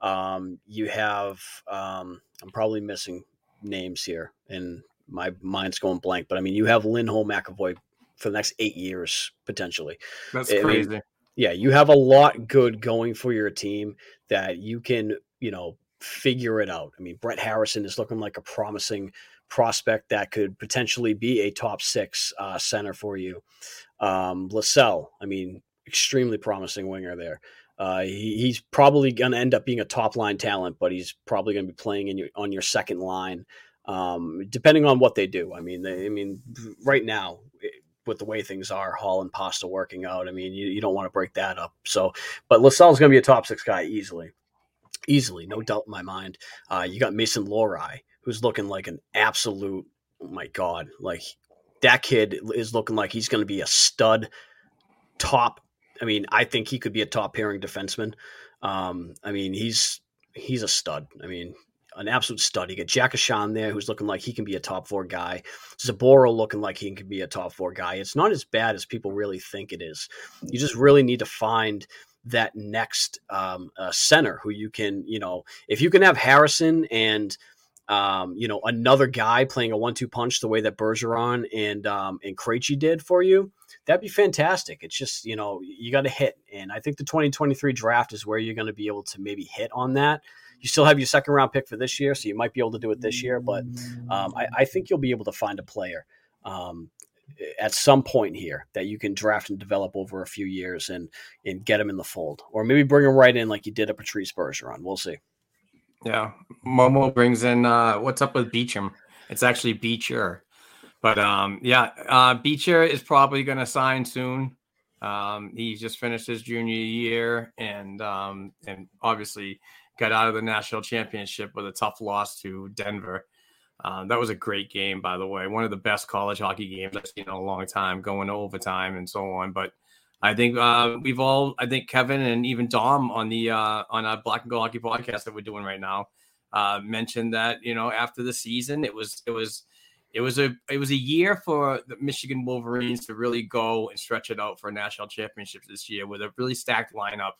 Um, you have, um, I'm probably missing names here, and my mind's going blank. But I mean, you have Lindholm, McAvoy for the next eight years potentially. That's I crazy. Mean, yeah, you have a lot good going for your team that you can, you know, figure it out. I mean, Brett Harrison is looking like a promising prospect that could potentially be a top six uh, center for you. Um, Lysell, I mean, extremely promising winger there. Uh, he, he's probably going to end up being a top line talent, but he's probably going to be playing in your, on your second line, um, depending on what they do. I mean, they, I mean, right now with the way things are, Hall and Pasta working out, I mean, you, you don't want to break that up. So, but Lysell's going to be a top six guy easily, easily, no doubt in my mind. Uh, you got Mason Lohrei, who's looking like an absolute, oh my God, like that kid is looking like he's going to be a stud top I mean, I think he could be a top pairing defenseman. Um, I mean, he's he's a stud. I mean, an absolute stud. You get Jack Ahcan there, who's looking like he can be a top four guy. Zboril looking like he can be a top four guy. It's not as bad as people really think it is. You just really need to find that next um, uh, center who you can, you know, if you can have Harrison and um, you know another guy playing a one-two punch the way that Bergeron and um, and Krejci did for you that'd be fantastic. It's just, you know, you got to hit. And I think the 2023 draft is where you're going to be able to maybe hit on that. You still have your second round pick for this year, so you might be able to do it this year. But um, I, I, think you'll be able to find a player um, at some point here that you can draft and develop over a few years and and get him in the fold, or maybe bring him right in like you did at Patrice Bergeron. We'll see. Yeah, Momo brings in uh, what's up with Beecham. It's actually Beecher. But um, yeah, uh, Beecher is probably going to sign soon. Um, he just finished his junior year and um, and obviously got out of the national championship with a tough loss to Denver. Um, that was a great game, by the way. One of the best college hockey games I've seen in a long time, going to overtime and so on. But I think uh, we've all, I think Kevin and even Dom on the uh, on a Black and Gold Hockey podcast that we're doing right now uh, mentioned that you know after the season it was it was it was a it was a year for the Michigan Wolverines to really go and stretch it out for a national championship this year with a really stacked lineup,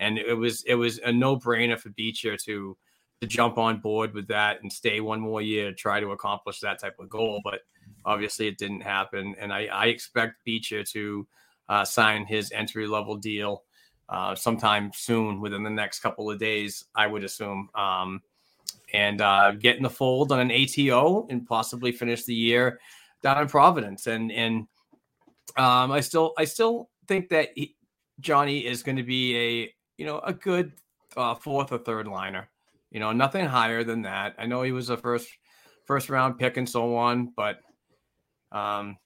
and it was it was a no brainer for Beecher to to jump on board with that and stay one more year to try to accomplish that type of goal. But obviously, it didn't happen, and I, I expect Beecher to uh, sign his entry level deal uh, sometime soon within the next couple of days. I would assume. Um, and uh, get in the fold on an ATO and possibly finish the year down in Providence. And and um, I still I still think that he, Johnny is going to be a you know a good uh, fourth or third liner. You know, nothing higher than that. I know he was a first first round pick and so on, but um,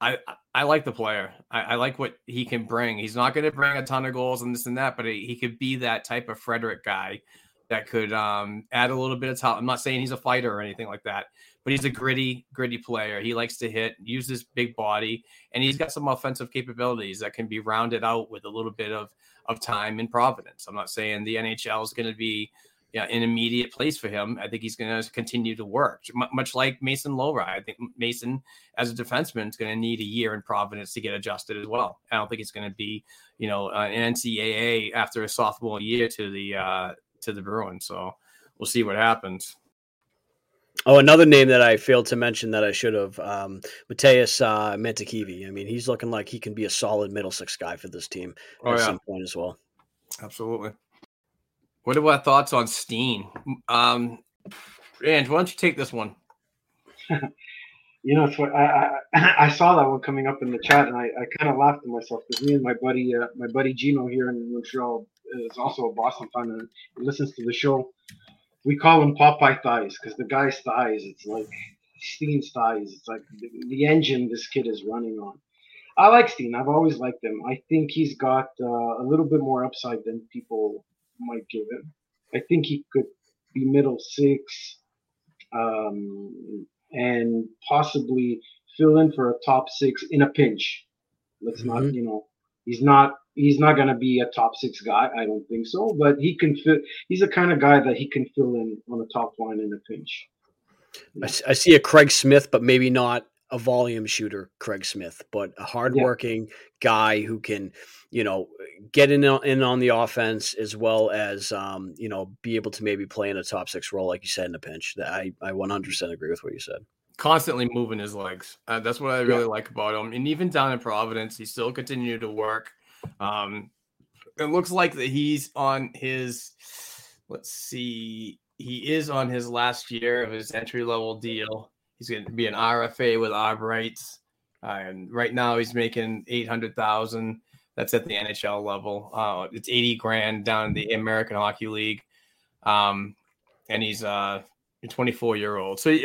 I I like the player. I, I, like what he can bring. He's not going to bring a ton of goals and this and that, but he, he could be that type of Frederic guy that could um, add a little bit of talent. I'm not saying he's a fighter or anything like that, but he's a gritty, gritty player. He likes to hit, use his big body, and he's got some offensive capabilities that can be rounded out with a little bit of of time in Providence. I'm not saying the NHL is going to be you know, an immediate place for him. I think he's going to continue to work, much like Mason Lohrei. I think Mason, as a defenseman, is going to need a year in Providence to get adjusted as well. I don't think it's going to be, you know, an NCAA after a sophomore year to the uh, to the Bruins. So we'll see what happens. Oh, another name that I failed to mention that I should have, um, Mateusz uh, Mantykivi. I mean, he's looking like he can be a solid middle six guy for this team oh, at yeah. some point as well. Absolutely. What are our thoughts on Steen? Um, Ange, why don't you take this one? you know, it's what I, I, I saw that one coming up in the chat, and I, I kind of laughed to myself because me and my buddy uh, my buddy Gino here in Montreal is also a Boston fan and listens to the show. We call him Popeye thighs because the guy's thighs, it's like Steen's thighs. It's like the, the, engine this kid is running on. I like Steen. I've always liked him. I think he's got uh, a little bit more upside than people might give him. I think he could be middle six um, and possibly fill in for a top six in a pinch. Let's mm-hmm. not, you know, he's not he's not going to be a top six guy. I don't think so, but he can fit. He's the kind of guy that he can fill in on the top line in a pinch. I, I see a Craig Smith, but maybe not a volume shooter, Craig Smith, but a hardworking yeah. guy who can, you know, get in in on the offense as well as, um, you know, be able to maybe play in a top six role, like you said in a pinch. That I I 100% agree with what you said. Constantly moving his legs. Uh, that's what I really yeah. like about him. And even down in Providence, he still continued to work. Um, it looks like that he's on his. Let's see. He is on his last year of his entry level deal. He's going to be an RFA with Arb rights, uh, and right now he's making eight hundred thousand. That's at the NHL level. Uh, it's eighty grand down in the American Hockey League, um, and he's uh, a twenty-four year old. So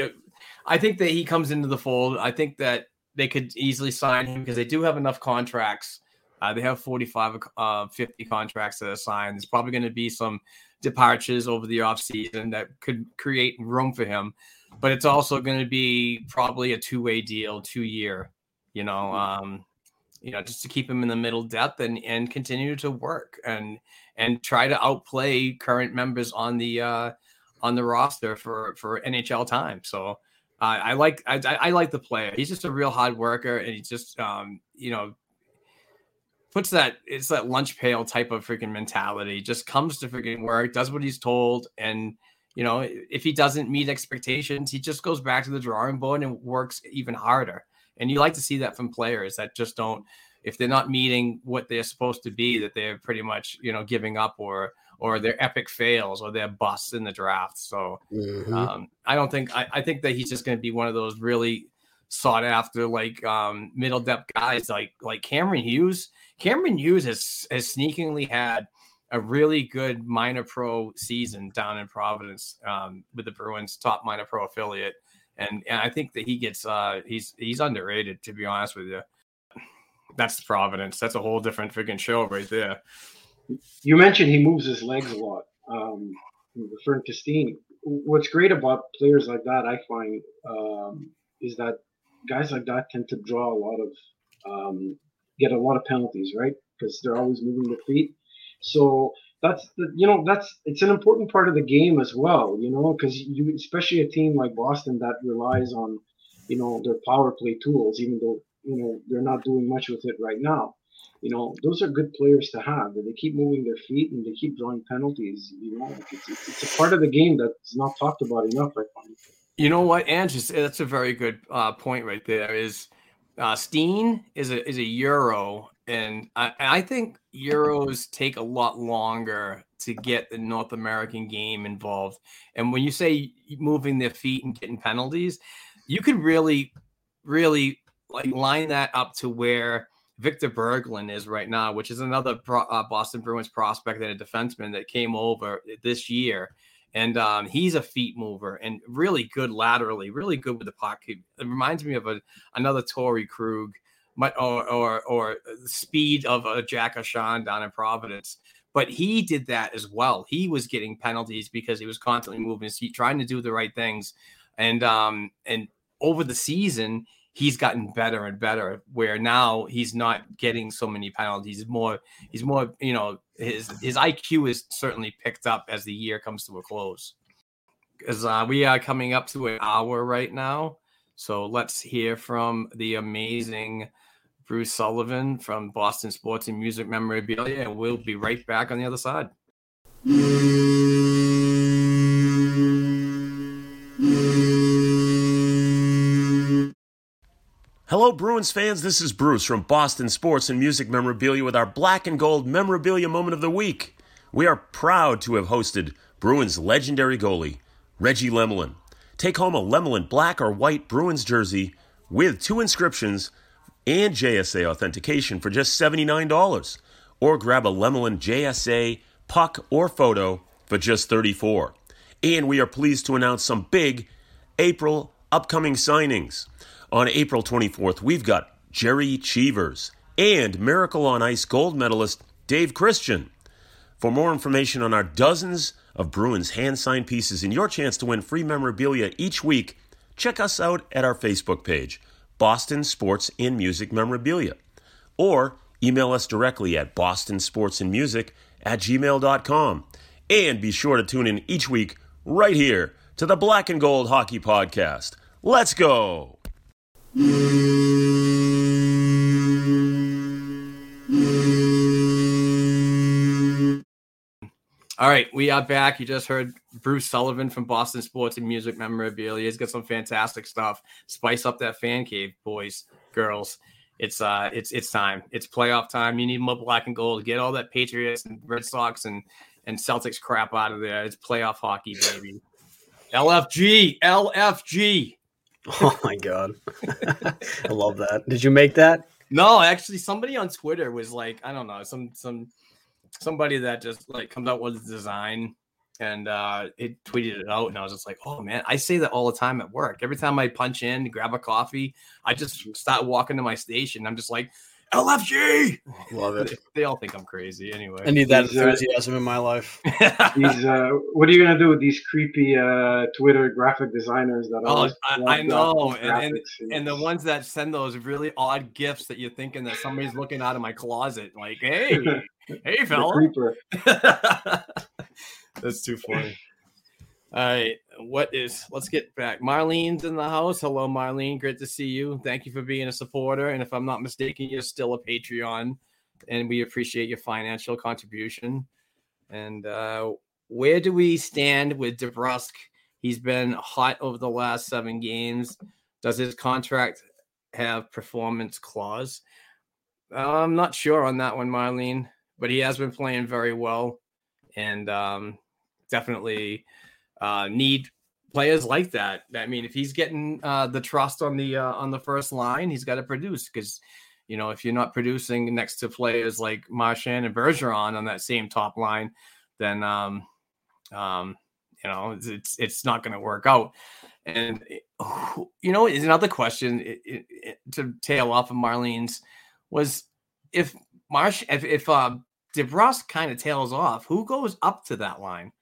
I think that he comes into the fold. I think that they could easily sign him because they do have enough contracts uh, they have 45, uh, 50 contracts that are signed. There's probably going to be some departures over the offseason that could create room for him, but it's also going to be probably a two way deal, two year, you know, mm-hmm. um, you know, just to keep him in the middle depth and, and continue to work and, and try to outplay current members on the, uh, on the roster for, for NHL time. So, uh, I like I, I, like the player. He's just a real hard worker, and he's just um, you know puts that it's that lunch pail type of freaking mentality. Just comes to freaking work, does what he's told, and you know if he doesn't meet expectations, he just goes back to the drawing board and works even harder. And you like to see that from players that just don't, if they're not meeting what they're supposed to be, that they're pretty much you know giving up or or they're epic fails or they're busts in the draft. So mm-hmm. um, I don't think I, I think that he's just going to be one of those really sought after like um, middle depth guys like like Cameron Hughes Cameron Hughes has has sneakingly had a really good minor pro season down in Providence um, with the Bruins top minor pro affiliate, and, and I think that he gets uh, he's he's underrated to be honest with you. That's Providence. That's a whole different freaking show right there. You mentioned he moves his legs a lot. Um, referring to Steen, what's great about players like that, I find, um, is that guys like that tend to draw a lot of um, get a lot of penalties, right? because they're always moving their feet. So that's the you know that's it's an important part of the game as well. You know, because you especially a team like Boston that relies on you know their power play tools, even though you know they're not doing much with it right now. You know, those are good players to have. They keep moving their feet and they keep drawing penalties. You know, it's, it's, it's a part of the game that's not talked about enough. I find. You know what, Andrew? That's a very good uh, point right there. Is uh, Steen is a is a Euro, and I, I think Euros take a lot longer to get the North American game involved. And when you say moving their feet and getting penalties, you could really, really like line that up to where Victor Berglund is right now, which is another pro, uh, Boston Bruins prospect and a defenseman that came over this year. And um, he's a feet mover and really good laterally, really good with the puck. It reminds me of a, another Torey Krug, or, or or speed of a Jack Ahcan down in Providence. But he did that as well. He was getting penalties because he was constantly moving his feet, trying to do the right things. And um and over the season, he's gotten better and better where now he's not getting so many penalties he's more he's more you know his his iq is certainly picked up as the year comes to a close. Because uh, we are coming up to an hour right now. So let's hear from the amazing bruce sullivan from boston sports and music memorabilia and we'll be right back on the other side Hello, Bruins fans. This is Bruce from Boston Sports and Music Memorabilia with our black and gold memorabilia moment of the week. We are proud to have hosted Bruins legendary goalie, Reggie Lemelin. Take home a Lemelin black or white Bruins jersey with two inscriptions and JSA authentication for just $79. Or grab a Lemelin JSA puck or photo for just 34. And we are pleased to announce some big April upcoming signings. On April 24th, we've got Jerry Cheevers and Miracle on Ice gold medalist Dave Christian. For more information on our dozens of Bruins hand signed pieces and your chance to win free memorabilia each week, check us out at our Facebook page, Boston Sports and Music Memorabilia, or email us directly at bostonsportsandmusic at gmail.com. And be sure to tune in each week right here to the Black and Gold Hockey Podcast. Let's go! All right, we are back. You just heard Bruce Sullivan from Boston Sports and Music Memorabilia. He's got some fantastic stuff. Spice up that fan cave, boys, girls. It's uh, it's it's time. It's playoff time. You need more black and gold. Get all that Patriots and Red Sox and and Celtics crap out of there. It's playoff hockey, baby. LFG, LFG. Oh my god, I love that. Did you make that? No, actually, somebody on Twitter was like, I don't know, some some somebody that just like comes out with a design and uh it tweeted it out and I was just like, oh man, I say that all the time at work. Every time I punch in, grab a coffee, I just start walking to my station. I'm just like, LFG. Love it. They all think I'm crazy anyway. I need that These, uh, enthusiasm in my life. These, uh, what are you gonna do with these creepy uh, Twitter graphic designers that? Oh, I, I know, and, and and the ones that send those really odd gifts that you're thinking that somebody's looking out of my closet, like, hey, hey, the fella. creeper. That's too funny. All right, what is? Let's get back. Marlene's in the house. Hello, Marlene. Great to see you. Thank you for being a supporter. And if I'm not mistaken, you're still a Patreon, and we appreciate your financial contribution. And uh, where do we stand with DeBrusk? He's been hot over the last seven games. Does his contract have performance clause? I'm not sure on that one, Marlene, but he has been playing very well, and um, definitely uh, need players like that. I mean, if he's getting uh, the trust on the uh, on the first line, he's got to produce because you know if you're not producing next to players like Marchand and Bergeron on that same top line, then um, um, you know it's it's, not going to work out. And you know, is another question it, it, it, to tail off of Marlene's was if Marsh if if uh, DeBrusk kind of tails off, who goes up to that line?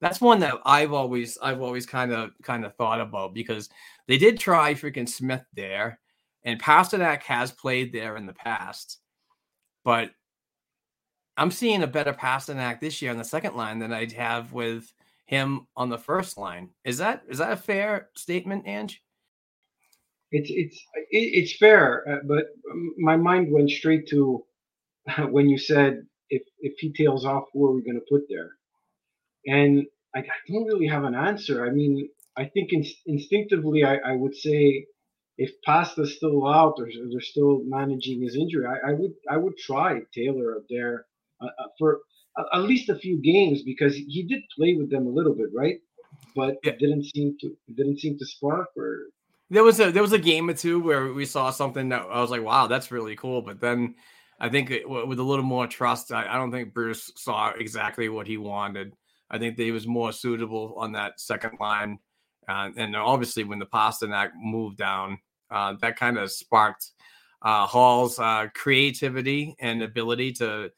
That's one that I've always I've always kind of kind of thought about because they did try freaking Smith there, and Pastrnak has played there in the past, but I'm seeing a better act this year on the second line than I'd have with him on the first line. Is that is that a fair statement, Ange? It's it's it's fair, uh, but my mind went straight to when you said if if he tails off, who are we going to put there? And I, I, don't really have an answer. I mean, I think in, instinctively I, I, would say if Pasta's still out or they're still managing his injury, I, I would I would try Taylor up there uh, uh for at least a few games because he did play with them a little bit, right? But yeah. it didn't seem to it didn't seem to spark or there was a there was a game or two where we saw something that I was like, wow, that's really cool. But then I think it, with a little more trust, I, I, don't think Bruce saw exactly what he wanted. I think that he was more suitable on that second line, uh, and obviously when the Pastrnak moved down, uh, that kind of sparked uh, Hall's uh, creativity and ability to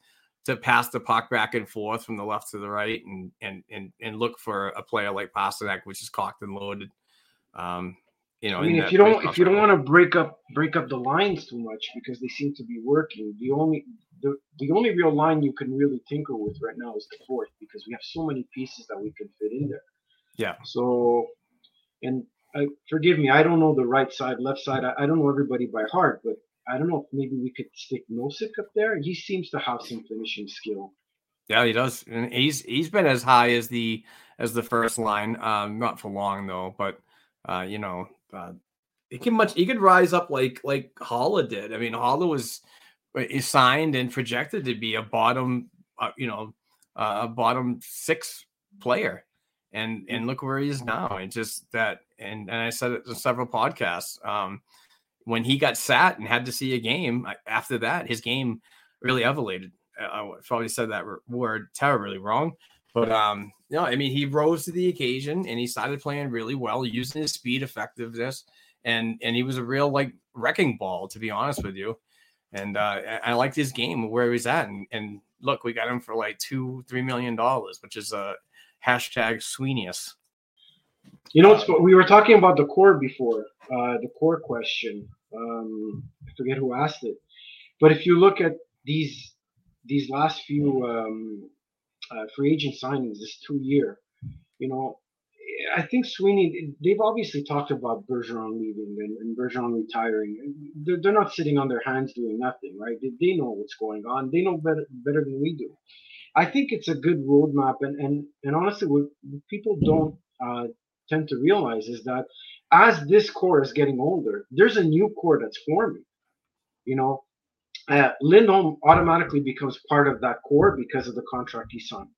to pass the puck back and forth from the left to the right and and and, and look for a player like Pastrnak, which is cocked and loaded. Um, you know, I mean, if you don't if you don't want to break up break up the lines too much because they seem to be working, the only the, the only real line you can really tinker with right now is the fourth because we have so many pieces that we can fit in there. Yeah. So, and I, forgive me, I don't know the right side, left side. I, I don't know everybody by heart, but I don't know if maybe we could stick Nosek up there. He seems to have some finishing skill. Yeah, he does, and he's he's been as high as the as the first line. Um, not for long though, but uh, you know, uh, he can much he could rise up like like Haula did. I mean, Haula was uh, is signed and projected to be a bottom, uh, you know, uh, a bottom six player, and and look where he is now. And just that, and and I said it in several podcasts. Um, when he got sat and had to see a game after that, his game really elevated. I probably said that word terribly wrong, but um, no, I mean he rose to the occasion and he started playing really well, using his speed, effectiveness, and and he was a real like wrecking ball, to be honest with you. And uh, I liked his game where he was at, and, and look, we got him for like two, three million dollars, which is a hashtag Sweeneyus. You know, uh, we were talking about the core before, uh, the core question. Um, I forget who asked it, but if you look at these these last few um, uh, free agent signings this two year. You know, I think Sweeney. They've obviously talked about Bergeron leaving and, and Bergeron retiring. They're, they're, not sitting on their hands doing nothing, right? They, they know what's going on. They know better better than we do. I think it's a good roadmap, and and and honestly, what people don't uh, tend to realize is that as this core is getting older, there's a new core that's forming. You know, uh, Lindholm automatically becomes part of that core because of the contract he signed.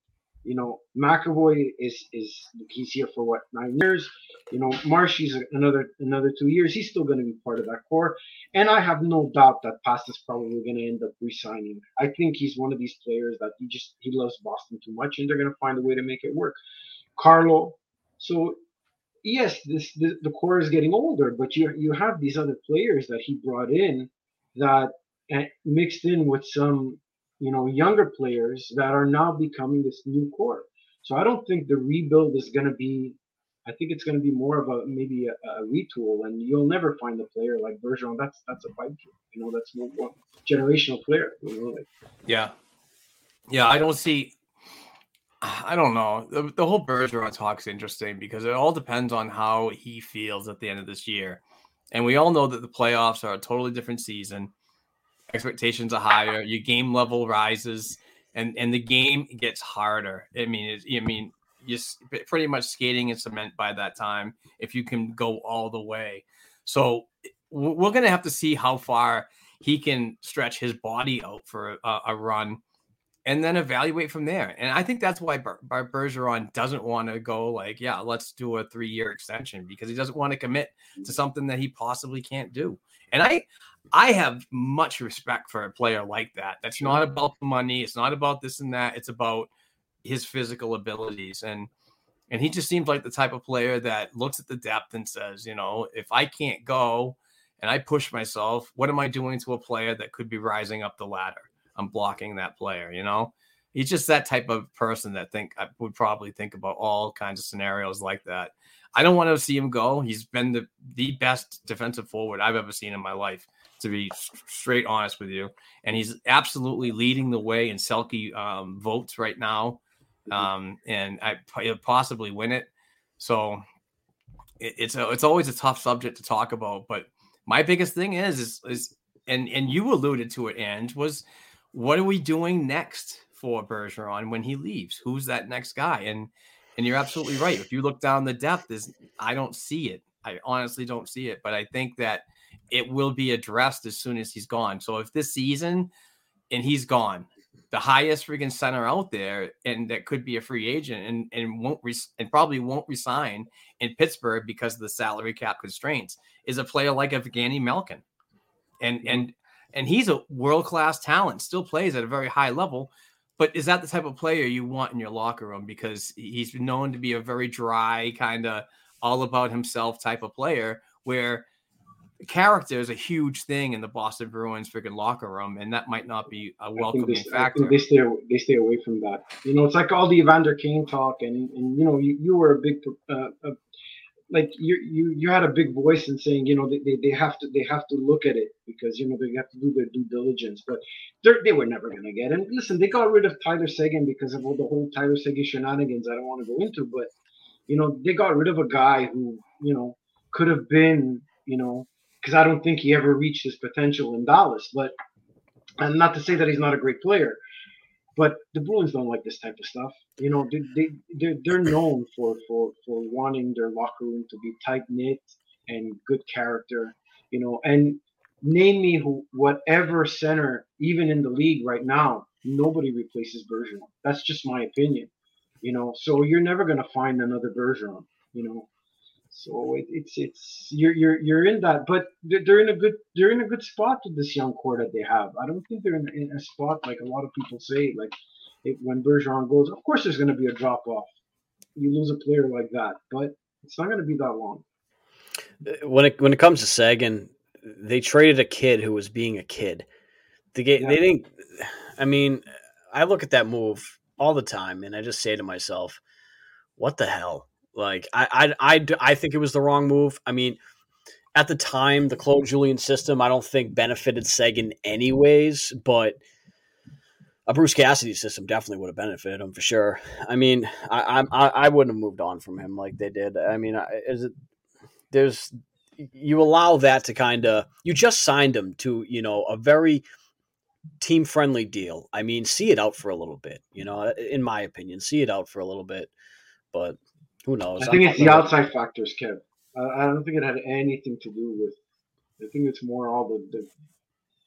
You know, McAvoy is is he's here for what nine years. You know, Marshy's another another two years. He's still going to be part of that core, and I have no doubt that Pasta's probably going to end up resigning. I think he's one of these players that he just he loves Boston too much, and they're going to find a way to make it work. Carlo, so yes, this the, the core is getting older, but you you have these other players that he brought in that eh, mixed in with some, you know, younger players that are now becoming this new core. So I don't think the rebuild is going to be. I think it's going to be more of a maybe a, a, retool, and you'll never find a player like Bergeron. That's that's a pipe You know, that's one, generational player. You know, like. Yeah, yeah. I don't see. I don't know. The, the whole Bergeron talk's interesting because it all depends on how he feels at the end of this year. And we all know that the playoffs are a totally different season expectations are higher, your game level rises, and and the game gets harder. I mean, I mean, you're pretty much skating in cement by that time if you can go all the way. So we're going to have to see how far he can stretch his body out for a, a run and then evaluate from there. And I think that's why Ber- Bergeron doesn't want to go like, yeah, let's do a three year extension because he doesn't want to commit to mm-hmm. something that he possibly can't do. And I, I have much respect for a player like that. That's not about the money. It's not about this and that. It's about his physical abilities. And and he just seems like the type of player that looks at the depth and says, you know, if I can't go and I push myself, what am I doing to a player that could be rising up the ladder? I'm blocking that player, you know? He's just that type of person that think I would probably think about all kinds of scenarios like that. I don't want to see him go. He's been the, the best defensive forward I've ever seen in my life to be straight honest with you. And he's absolutely leading the way in Selke um, votes right now. Um, and I possibly win it. So it, it's a, it's always a tough subject to talk about. But my biggest thing is is is and and you alluded to it, and was what are we doing next for Bergeron when he leaves? Who's that next guy? And and you're absolutely right. If you look down the depth, is I don't see it. I honestly don't see it. But I think that it will be addressed as soon as he's gone. So if this season and he's gone, the highest freaking center out there, and that could be a free agent, and and won't and probably won't resign in Pittsburgh because of the salary cap constraints, is a player like Evgeny Malkin, and and and he's a world class talent, still plays at a very high level. But is that the type of player you want in your locker room? Because he's known to be a very dry, kind of all about himself type of player, where character is a huge thing in the Boston Bruins freaking locker room, and that might not be a welcoming they, factor. they stay they stay away from that. You know, it's like all the Evander Kane talk, and and you know, you, you were a big uh, uh, like you you you had a big voice in saying you know they, they, they have to they have to look at it because you know they have to do their due diligence but they they were never going to get and listen they got rid of Tyler Seguin because of all the whole Tyler Seguin shenanigans I don't want to go into but you know they got rid of a guy who you know could have been you know because I don't think he ever reached his potential in Dallas but and not to say that he's not a great player but the Bruins don't like this type of stuff. You know, they, they they're, they're known for, for for wanting their locker room to be tight knit and good character. You know, and name me who whatever center, even in the league right now, nobody replaces Bergeron. That's just my opinion. You know, so you're never gonna find another Bergeron. You know, so it, it's it's you're you're you're in that, but they're in a good they're in a good spot with this young core that they have. I don't think they're in, in a spot like a lot of people say. Like it, when Bergeron goes, of course there's going to be a drop off. You lose a player like that, but it's not going to be that long. Uh, when it when it comes to Seguin, they traded a kid who was being a kid. The game yeah. they didn't. I mean, I look at that move all the time, and I just say to myself, "What the hell." Like I, I, I, I think it was the wrong move. I mean, at the time, the Claude Julien system, I don't think benefited Seguin anyways, but a Bruce Cassidy system definitely would have benefited him for sure. I mean, I, I, I wouldn't have moved on from him like they did. I mean, is it there's you allow that to kind of you just signed him to you know a very team friendly deal. I mean, see it out for a little bit. You know, in my opinion, see it out for a little bit. But who knows? I think it's the outside factors, Kev. I, I don't think it had anything to do with. I think it's more all the, the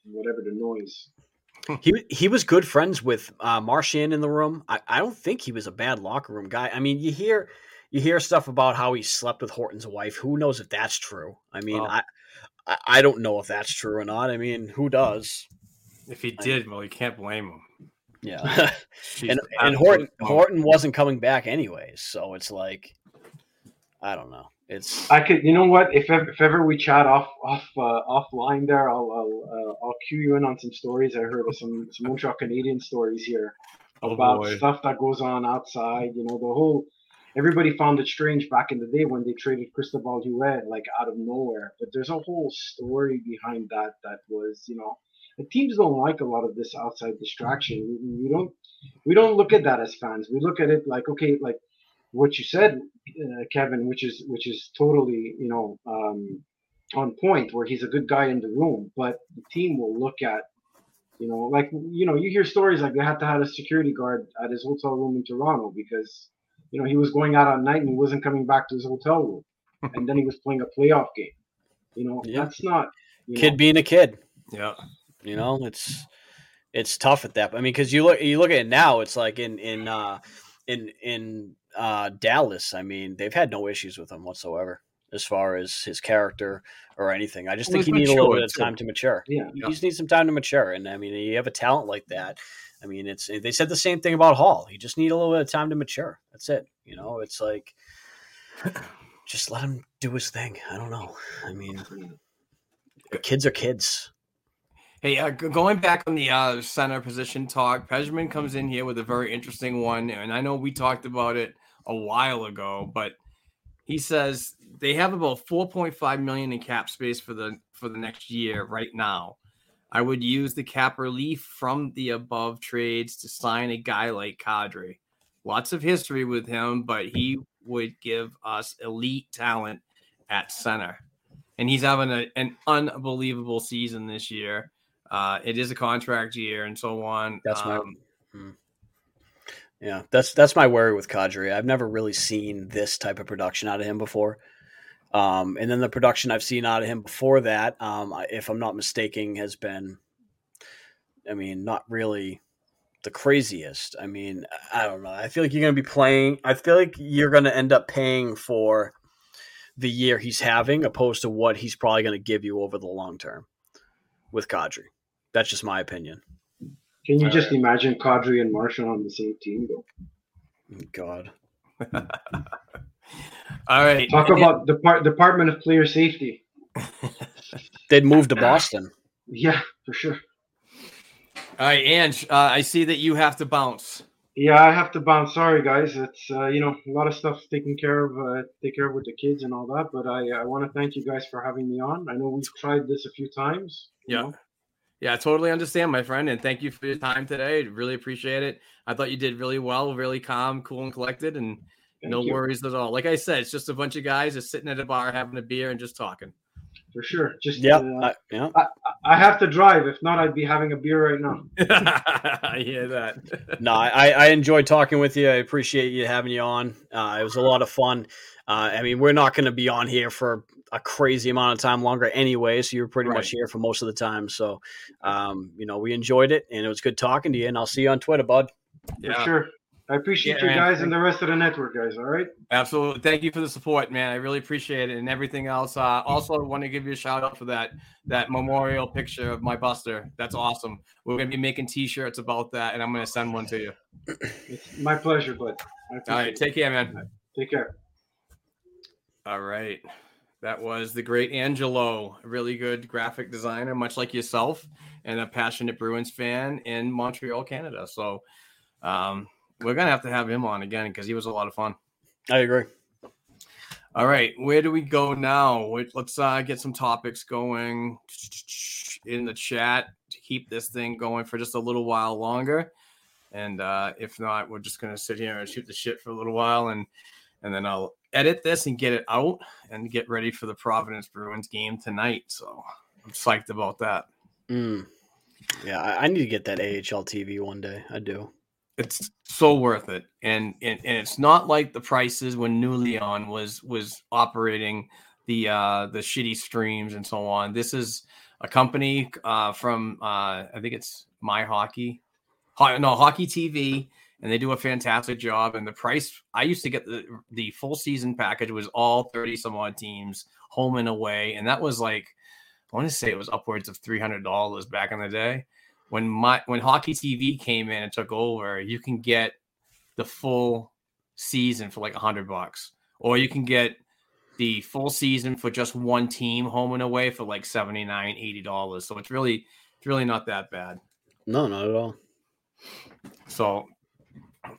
whatever the noise. He he was good friends with uh, Marchand in the room. I, I don't think he was a bad locker room guy. I mean, you hear you hear stuff about how he slept with Horton's wife. Who knows if that's true? I mean, oh. I I don't know if that's true or not. I mean, who does? If he did, I, well, you can't blame him. Yeah, and and Horton Horton wasn't coming back anyways, so it's like I don't know. It's I could, you know what? If ever, if ever we chat off off uh, offline there, I'll I'll, uh, I'll cue you in on some stories I heard of some some Montreal Canadian stories here oh about boy. stuff that goes on outside. You know, the whole everybody found it strange back in the day when they traded Cristobal Huet like out of nowhere, but there's a whole story behind that that was you know the teams don't like a lot of this outside distraction. We, we, don't we don't look at that as fans. We look at it like okay, like what you said, uh, Kevin, which is which is totally you know um, on point, where he's a good guy in the room, but the team will look at you know like you know you hear stories like they had to have a security guard at his hotel room in Toronto because you know he was going out at night and he wasn't coming back to his hotel room, and then he was playing a playoff game. You know yeah. that's not kid know, being a kid. Yeah. You know, it's it's tough at that. I mean, because you look you look at it now, it's like in in uh, in in uh, Dallas. I mean, they've had no issues with him whatsoever as far as his character or anything. I just well, think he needs a little bit of time to mature. Yeah, he just needs some time to mature. And I mean, you have a talent like that. I mean, it's they said the same thing about Hall. He just need a little bit of time to mature. That's it. You know, it's like just let him do his thing. I don't know. I mean, kids are kids. Hey, uh, going back on the uh, center position talk, Pejman comes in here with a very interesting one, and I know we talked about it a while ago, but he says they have about 4.5 million in cap space for the for the next year right now. I would use the cap relief from the above trades to sign a guy like Kadri. Lots of history with him, but he would give us elite talent at center. And he's having a, an unbelievable season this year. Uh, it is a contract year and so on. That's my Um, hmm. yeah. That's that's my worry with Kadri. I've never really seen this type of production out of him before. Um, and then the production I've seen out of him before that, um, if I'm not mistaken, has been, I mean, not really the craziest. I mean, I don't know. I feel like you're going to be playing. I feel like you're going to end up paying for the year he's having, opposed to what he's probably going to give you over the long term with Kadri. That's just my opinion. Can you just imagine Kadri and Marchand on the same team? Though? God. all right. Talk about Depart- Department of Player Safety. They'd move to Boston. Yeah, for sure. All right, Ange, uh, I see that you have to bounce. Yeah, I have to bounce. Sorry, guys. It's uh, you know a lot of stuff taken care of, uh, take care of with the kids and all that. But I, I want to thank you guys for having me on. I know we've tried this a few times. You Yeah. know. Yeah, I totally understand, my friend, and thank you for your time today. Really appreciate it. I thought you did really well, really calm, cool, and collected, and Thank no you. worries at all. Like I said, it's just a bunch of guys just sitting at a bar having a beer and just talking. for sure. Just Yeah, uh, I, yeah. I have to drive. If not, I'd be having a beer right now. I hear that. No, I, I enjoyed talking with you. I appreciate you having you on. Uh, it was a lot of fun. Uh, I mean, we're not going to be on here for a crazy amount of time longer anyway, so you're pretty Right. much here for most of the time. So, um, you know, we enjoyed it, and it was good talking to you. And I'll see you on Twitter, bud. For Yeah, sure. I appreciate Yeah, you man. guys and the rest of the network, guys. All right. absolutely. Thank you for the support, man. I really appreciate it and everything else. Uh, also, I want to give you a shout out for that that memorial picture of my Buster. That's awesome. We're gonna be making T-shirts about that, and I'm gonna send one to you. It's my pleasure, bud. I All appreciate right, it. take care, man. Take care. All right. That was the great Angelo, a really good graphic designer, much like yourself, and a passionate Bruins fan in Montreal, Canada. So um, we're going to have to have him on again because he was a lot of fun. I agree. All right. Where do we go now? Let's uh, get some topics going in the chat to keep this thing going for just a little while longer. And uh, if not, we're just going to sit here and shoot the shit for a little while and and then I'll edit this and get it out and get ready for the Providence Bruins game tonight. So I'm psyched about that. Mm. Yeah, I, I need to get that AHL TV one day. I do. It's so worth it, and and, and it's not like the prices when NeuLion was was operating the uh the shitty streams and so on. This is a company uh from uh I think it's My Hockey, Ho- no Hockey TV, and they do a fantastic job. And the price I used to get the the full season package was all thirty some odd teams home and away, and that was like I want to say it was upwards of three hundred dollars back in the day. When my when Hockey TV came in and took over, you can get the full season for like a hundred bucks, or you can get the full season for just one team home and away for like 79 80 dollars so it's really it's really not that bad No, not at all. so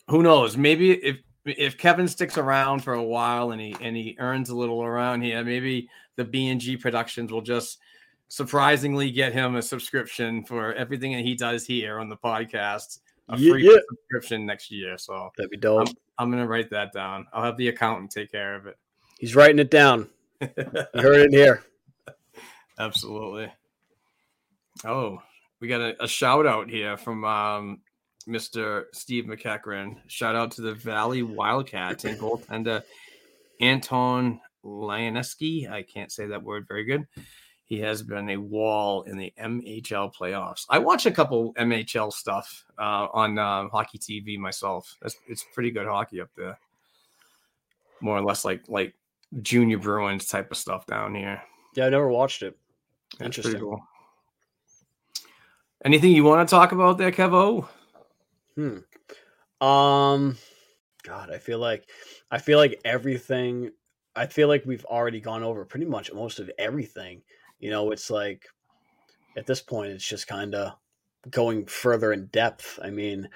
who knows? Maybe if if Kevin sticks around for a while and he and he earns a little around here, maybe the B and G Productions will just surprisingly get him a subscription for everything that he does here on the podcast. A Yeah, free yeah. subscription next year. So That'd be dope. I'm gonna write that down. I'll have the accountant take care of it. He's writing it down. You heard it here. Absolutely. Oh, we got a, a shout out here from um, Mr. Steve McEachran. Shout out to the Valley Wildcats and goaltender Anton Lioneski. I can't say that word very good. He has been a wall in the MHL playoffs. I watch a couple MHL stuff uh, on um, hockey TV myself. That's, it's pretty good hockey up there. More or less like like junior Bruins type of stuff down here. Yeah, I never watched it. That's Interesting. cool. Anything you want to talk about there, Kevo? Hmm. Um, God, I feel like I feel like everything. I feel like we've already gone over pretty much most of everything. You know, it's like at this point, it's just kind of going further in depth. I mean,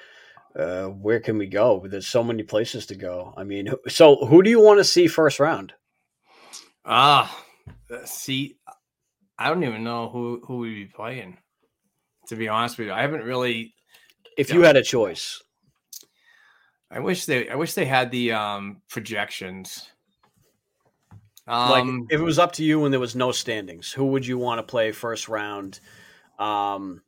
uh, where can we go? There's so many places to go. I mean, so who do you want to see first round? Ah, uh, see, I don't even know who who we'd be playing. To be honest with you, I haven't really. If you had a choice, I wish they. I wish they had the um projections. like Um, if it was up to you and there was no standings, who would you want to play first round? Um,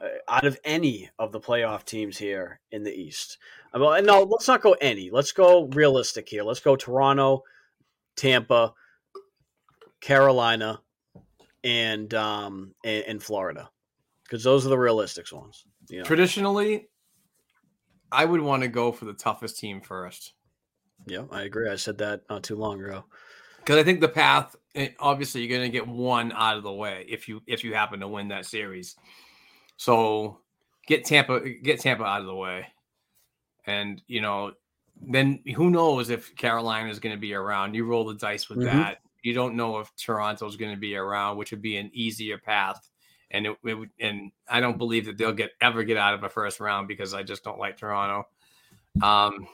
uh, out of any of the playoff teams here in the East, Uh, well, no, let's not go any. Let's go realistic here. Let's go Toronto, Tampa, Carolina, and um and, and Florida, because those are the realistic ones. Know? traditionally, I would want to go for the toughest team first. Yeah, I agree. I said that not too long ago. because I think the path eh, obviously you're going to get one out of the way if you if you happen to win that series. So get Tampa get Tampa out of the way, and you know then who knows if Carolina is going to be around? You roll the dice with Mhm. that. You don't know if Toronto's going to be around, which would be an easier path. And it, it would, and I don't believe that they'll get ever get out of a first round because I just don't like Toronto. Um,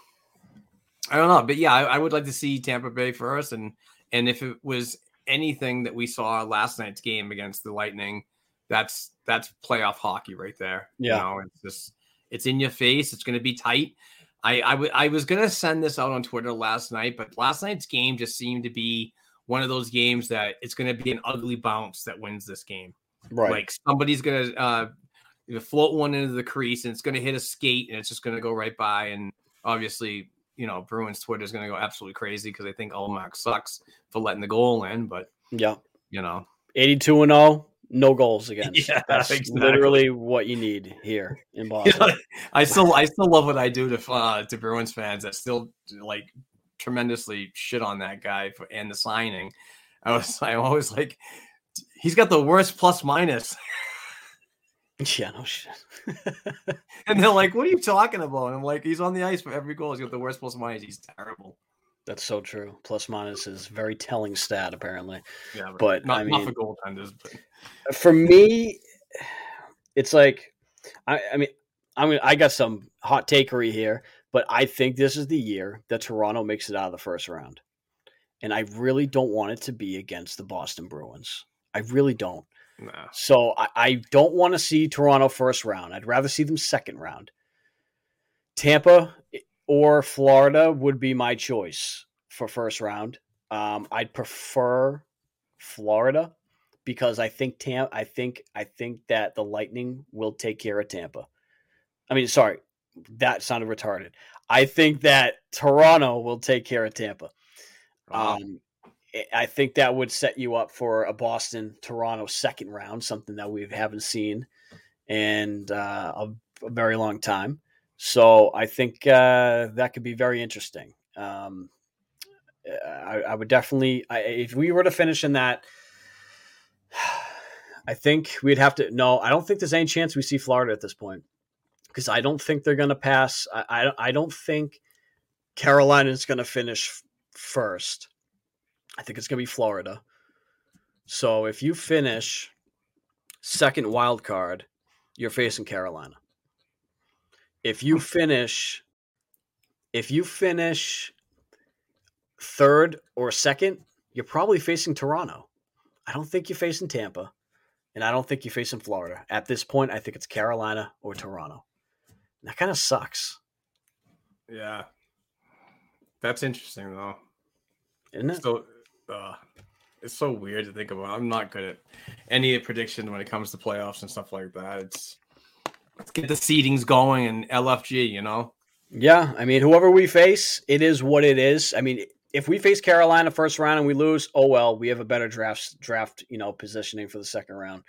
I don't know, but yeah, I, I would like to see Tampa Bay first, and and if it was anything that we saw last night's game against the Lightning, that's that's playoff hockey right there. Yeah. you know, it's just it's in your face. It's going to be tight. I I w- I was going to send this out on Twitter last night, but last night's game just seemed to be one of those games that it's going to be an ugly bounce that wins this game. Right. Like somebody's gonna uh float one into the crease and it's gonna hit a skate and it's just gonna go right by. And obviously, you know, Bruins Twitter is gonna go absolutely crazy because they think Ullmark sucks for letting the goal in, but yeah. you know, 82 and 0, no goals against. Yeah, That's exactly. literally what you need here in Boston. I still I still love what I do to uh, to Bruins fans that still like tremendously shit on that guy for and the signing. I was I'm always like he's got the worst plus minus. yeah, no shit. And they're like, "What are you talking about?" And I'm like, "He's on the ice for every goal. He's got the worst plus minus. He's terrible." That's so true. Plus minus is very telling stat, apparently. Yeah, But, not, I not mean- for goaltenders. But For me, it's like, I, I mean, I mean, I got some hot takery here, but I think this is the year that Toronto makes it out of the first round. And I really don't want it to be against the Boston Bruins. I really don't. nah. So I, I don't want to see Toronto first round. I'd rather see them second round. Tampa or Florida would be my choice for first round. Um, I'd prefer Florida because I think Tam I think I think that the Lightning will take care of Tampa. I mean, sorry, that sounded retarded. I think that Toronto will take care of Tampa. Um, I- think that would set you up for a Boston Toronto second round, something that we haven't seen in uh, a, a very long time. So I think uh, that could be very interesting. Um, I, I would definitely, I, if we were to finish in that, I think we'd have to. No, I don't think there's any chance we see Florida at this point because I don't think they're going to pass. I, I, I don't think Carolina is going to finish first. I think it's going to be Florida. So if you finish second wild card, you're facing Carolina. If you finish, if you finish third or second, you're probably facing Toronto. I don't think you're facing Tampa, and I don't think you're facing Florida. At this point, I think it's Carolina or Toronto. And that kind of sucks, Yeah, that's interesting though. isn't it? So, uh, it's so weird to think about. I'm not good at any prediction when it comes to playoffs and stuff like that. It's let's get the seedings going and LFG. You know, Yeah, I mean, whoever we face, it is what it is. I mean, if we face Carolina first round and we lose, oh well, we have a better draft draft, you know, positioning for the second round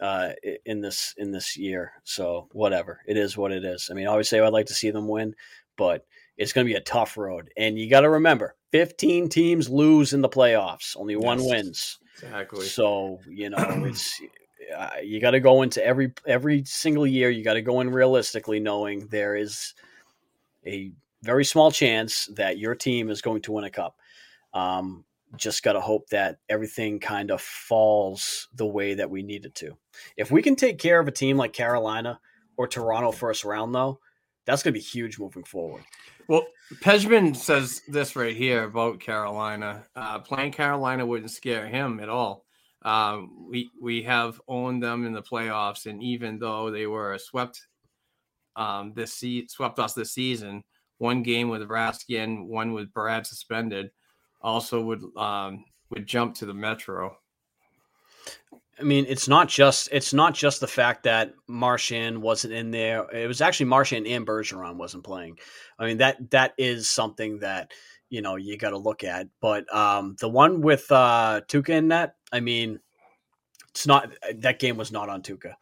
uh, in this in this year. So whatever, it is what it is. I mean, obviously, I'd like to see them win, but it's going to be a tough road. And you got to remember, 15 teams lose in the playoffs, only one wins. exactly. So you know, it's uh, you got to go into every every single year. You got to go in realistically, knowing there is a very small chance that your team is going to win a cup. Um, just got to hope that everything kind of falls the way that we need it to. If we can take care of a team like Carolina or Toronto first round, though, That's going to be huge moving forward. Well, Pejman says this right here about Carolina. Uh, playing Carolina wouldn't scare him at all. Um, we we have owned them in the playoffs, and even though they were swept um, this se- swept us this season, one game with Rask in, one with Brad suspended, also would um, would jump to the Metro. I mean, it's not just it's not just the fact that Marchand wasn't in there. It was actually Marchand and Bergeron wasn't playing. I mean that that is something that you know you got to look at. But um, the one with uh, Tuukka in that, I mean, it's not that game was not on Tuukka.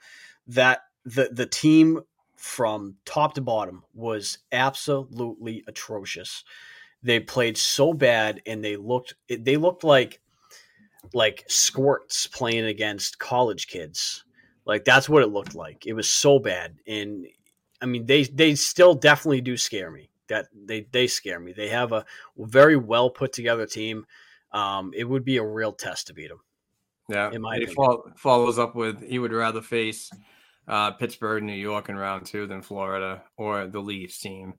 That the the team from top to bottom was absolutely atrocious. They played so bad, and they looked they looked like like squirts playing against college kids. Like that's what it looked like. It was so bad, and I mean they they still definitely do scare me. That they they scare me. They have a very well put together team. Um, it would be a real test to beat them. Yeah, in my he follows up with he would rather face uh, Pittsburgh, New York in round two than Florida or the Leafs team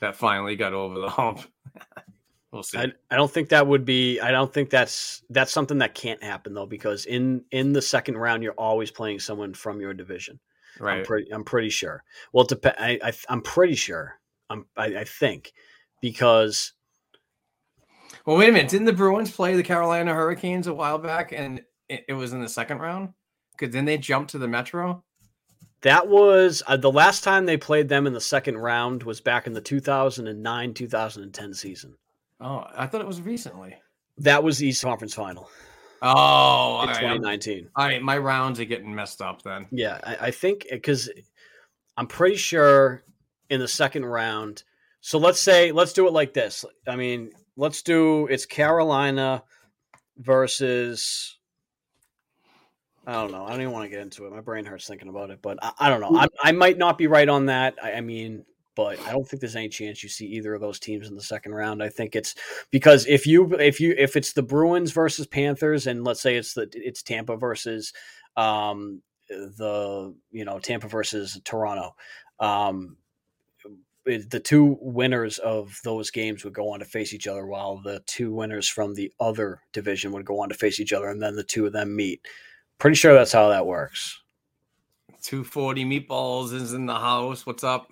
that finally got over the hump. we'll see. I, I don't think that would be. I don't think that's that's something that can't happen though, because in in the second round, you're always playing someone from your division. I'm right. pretty. I'm pretty sure. Well, it dep- I, I I'm pretty sure. I'm. I, I think because Well, wait a minute. Didn't the Bruins play the Carolina Hurricanes a while back, and it, it was in the second round? Because then they jumped to the Metro. that was uh, the last time they played them in the second round was back in the 2009 2010 season. Oh, I thought it was recently. That was the East Conference Final Oh, all in right. I'm- 2019. all right. My rounds are getting messed up then. Yeah, I, I think because I'm pretty sure in the second round. So let's say let's do it like this. I mean, let's do it's Carolina versus. I don't know. I don't even want to get into it. My brain hurts thinking about it, but I, I don't know. I, I might not be right on that. I, I mean, but I don't think there's any chance you see either of those teams in the second round. I think it's because if you if you if it's the Bruins versus Panthers, and let's say it's the it's Tampa versus um, the you know Tampa versus Toronto. Um, the two winners of those games would go on to face each other, while the two winners from the other division would go on to face each other, and then the two of them meet. Pretty sure that's how that works. 240 meatballs is in the house. What's up?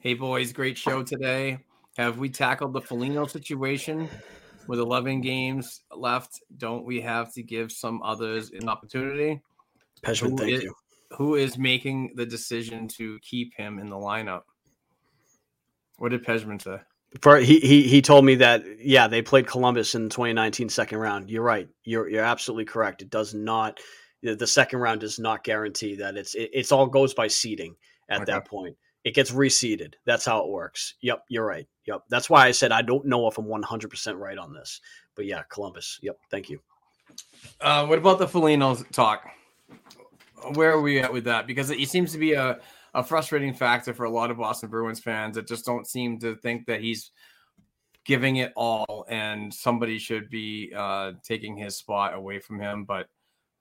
Hey boys, great show today. Have we tackled the Foligno situation with 11 games left? Don't we have to give some others an opportunity? Pejman, thank is- you. Who is making the decision to keep him in the lineup? What did Pejman say? For he, he he told me that yeah they played Columbus in the 2019 second round. You're right. You're you're absolutely correct. It does not the the second round does not guarantee that it's it, it's all goes by seeding at Okay. that point. It gets reseeded. That's how it works. Yep, you're right. Yep. That's why I said I don't know if I'm 100% right on this. But yeah, Columbus. Yep. Thank you. Uh, what about the Foligno talk? Where are we at with that? Because it seems to be a, a frustrating factor for a lot of Boston Bruins fans that just don't seem to think that he's giving it all and somebody should be uh, taking his spot away from him. But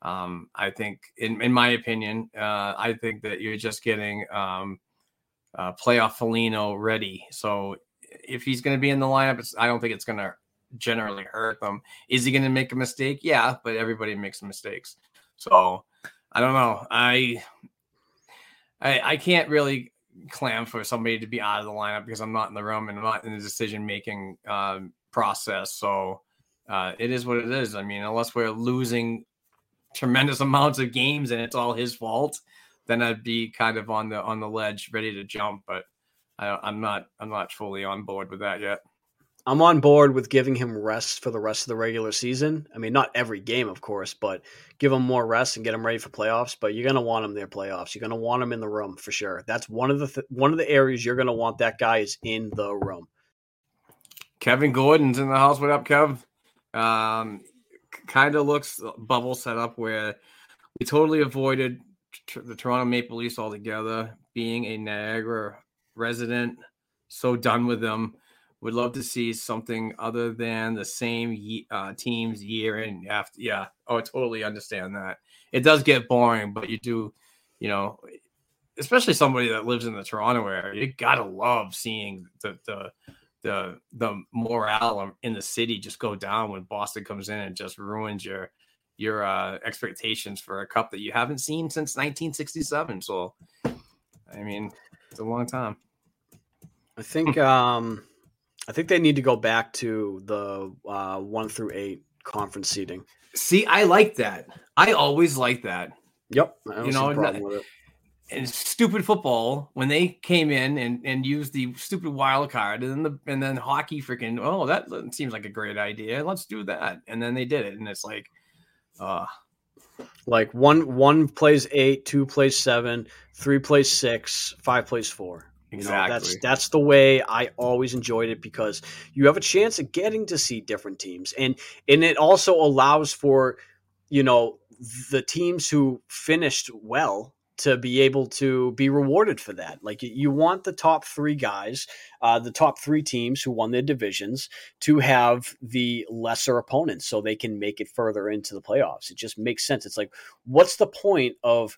um, I think, in, in my opinion, uh, I think that you're just getting um, uh, playoff Foligno ready. So if he's going to be in the lineup, I don't think it's going to generally hurt them. Is he going to make a mistake? Yeah, but everybody makes mistakes. So I don't know. I I, I can't really clam for somebody to be out of the lineup because I'm not in the room and I'm not in the decision making um, process. So uh, it is what it is. I mean, unless we're losing tremendous amounts of games and it's all his fault, then I'd be kind of on the on the ledge, ready to jump. But I, I'm not. I'm not fully on board with that yet. I'm on board with giving him rest for the rest of the regular season. I mean, not every game, of course, but give him more rest and get him ready for playoffs. But you're gonna want him there playoffs. You're gonna want him in the room for sure. That's one of the th- one of the areas you're gonna want that guy is in the room. Kevin Gordon's in the house. What up, Kev? Um, kind of looks bubble set up where we totally avoided the Toronto Maple Leafs altogether. Being a Niagara resident, so done with them. Would love to see something other than the same uh, teams year in after. Yeah, oh, I totally understand that. It does get boring, but you do, you know, especially somebody that lives in the Toronto area, you gotta love seeing the the the the morale in the city just go down when Boston comes in and just ruins your your uh, expectations for a cup that you haven't seen since 1967. So, I mean, it's a long time. I think um, I think they need to go back to the uh, one through eight conference seeding. See, I like that. I always like that. Yep, you know, and stupid football when they came in and, and used the stupid wild card and then the and then hockey freaking oh that seems like a great idea let's do that and then they did it and it's like uh like one one plays eight two plays seven three plays six five plays four. Exactly. You know, that's that's the way I always enjoyed it because you have a chance of getting to see different teams, and and it also allows for you know the teams who finished well to be able to be rewarded for that. Like you want the top three guys, uh, the top three teams who won their divisions to have the lesser opponents so they can make it further into the playoffs. It just makes sense. It's like, what's the point of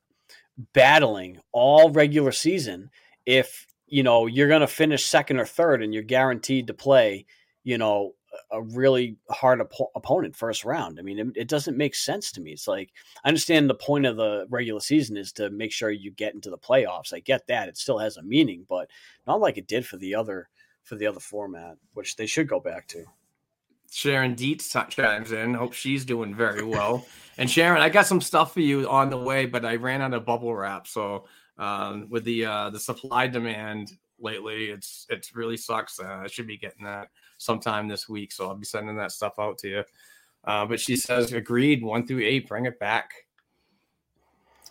battling all regular season if, you know, you're going to finish second or third and you're guaranteed to play, you know, a really hard op- opponent first round. I mean, it, it, doesn't make sense to me. It's like I understand the point of the regular season is to make sure you get into the playoffs. I get that; it still has a meaning, but not like it did for the other for the other format, which they should go back to. Sharon Dietz chimes in. Hope she's doing very well. and Sharon, I got some stuff for you on the way, but I ran out of bubble wrap. So um, with the uh, the supply demand lately, it's it's really sucks. Uh, I should be getting that sometime this week. So I'll be sending that stuff out to you. Uh, but she says, agreed, one through eight, bring it back.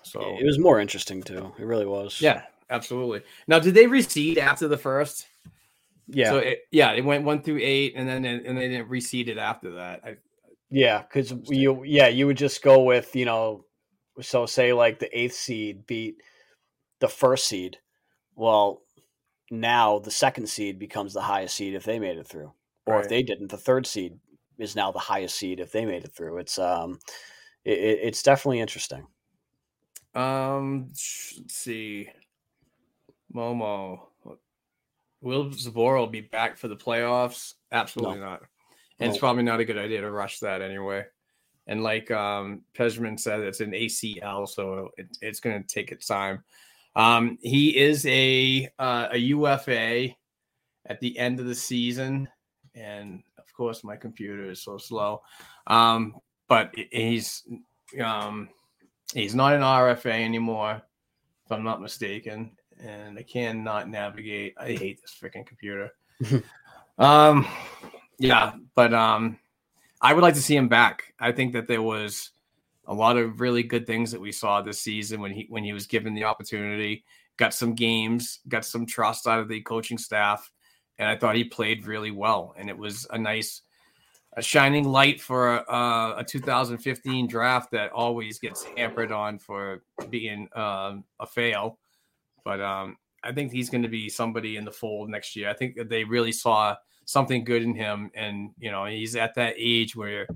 So it was more interesting too. It really was. Yeah, absolutely. Now, did they reseed after the first? Yeah. So it, yeah, it went one through eight, and then and they didn't reseed it after that. I, yeah, because you yeah you would just go with you know, so say like the eighth seed beat the first seed. Well, now the second seed becomes the highest seed if they made it through or right. if they didn't, the third seed is now the highest seed if they made it through. It's um, it, it's definitely interesting. Um, let's see, Momo, will Zboril be back for the playoffs? Absolutely no. not. And no. it's probably not a good idea to rush that anyway. And like um, Pejman said, it's an ACL, so it, it's going to take its time. Um, he is a uh, a UFA at the end of the season and of course my computer is so slow. Um, but he's um, he's not an RFA anymore, if I'm not mistaken, and I cannot navigate. I hate this freaking computer. um, yeah, but um, I would like to see him back. I think that there was a lot of really good things that we saw this season when he when he was given the opportunity. Got some games, got some trust out of the coaching staff and I thought he played really well. And it was a nice, a shining light for a, a 2015 draft that always gets hampered on for being um, a fail. But um, I think he's going to be somebody in the fold next year. I think that they really saw something good in him, and you know he's at that age where,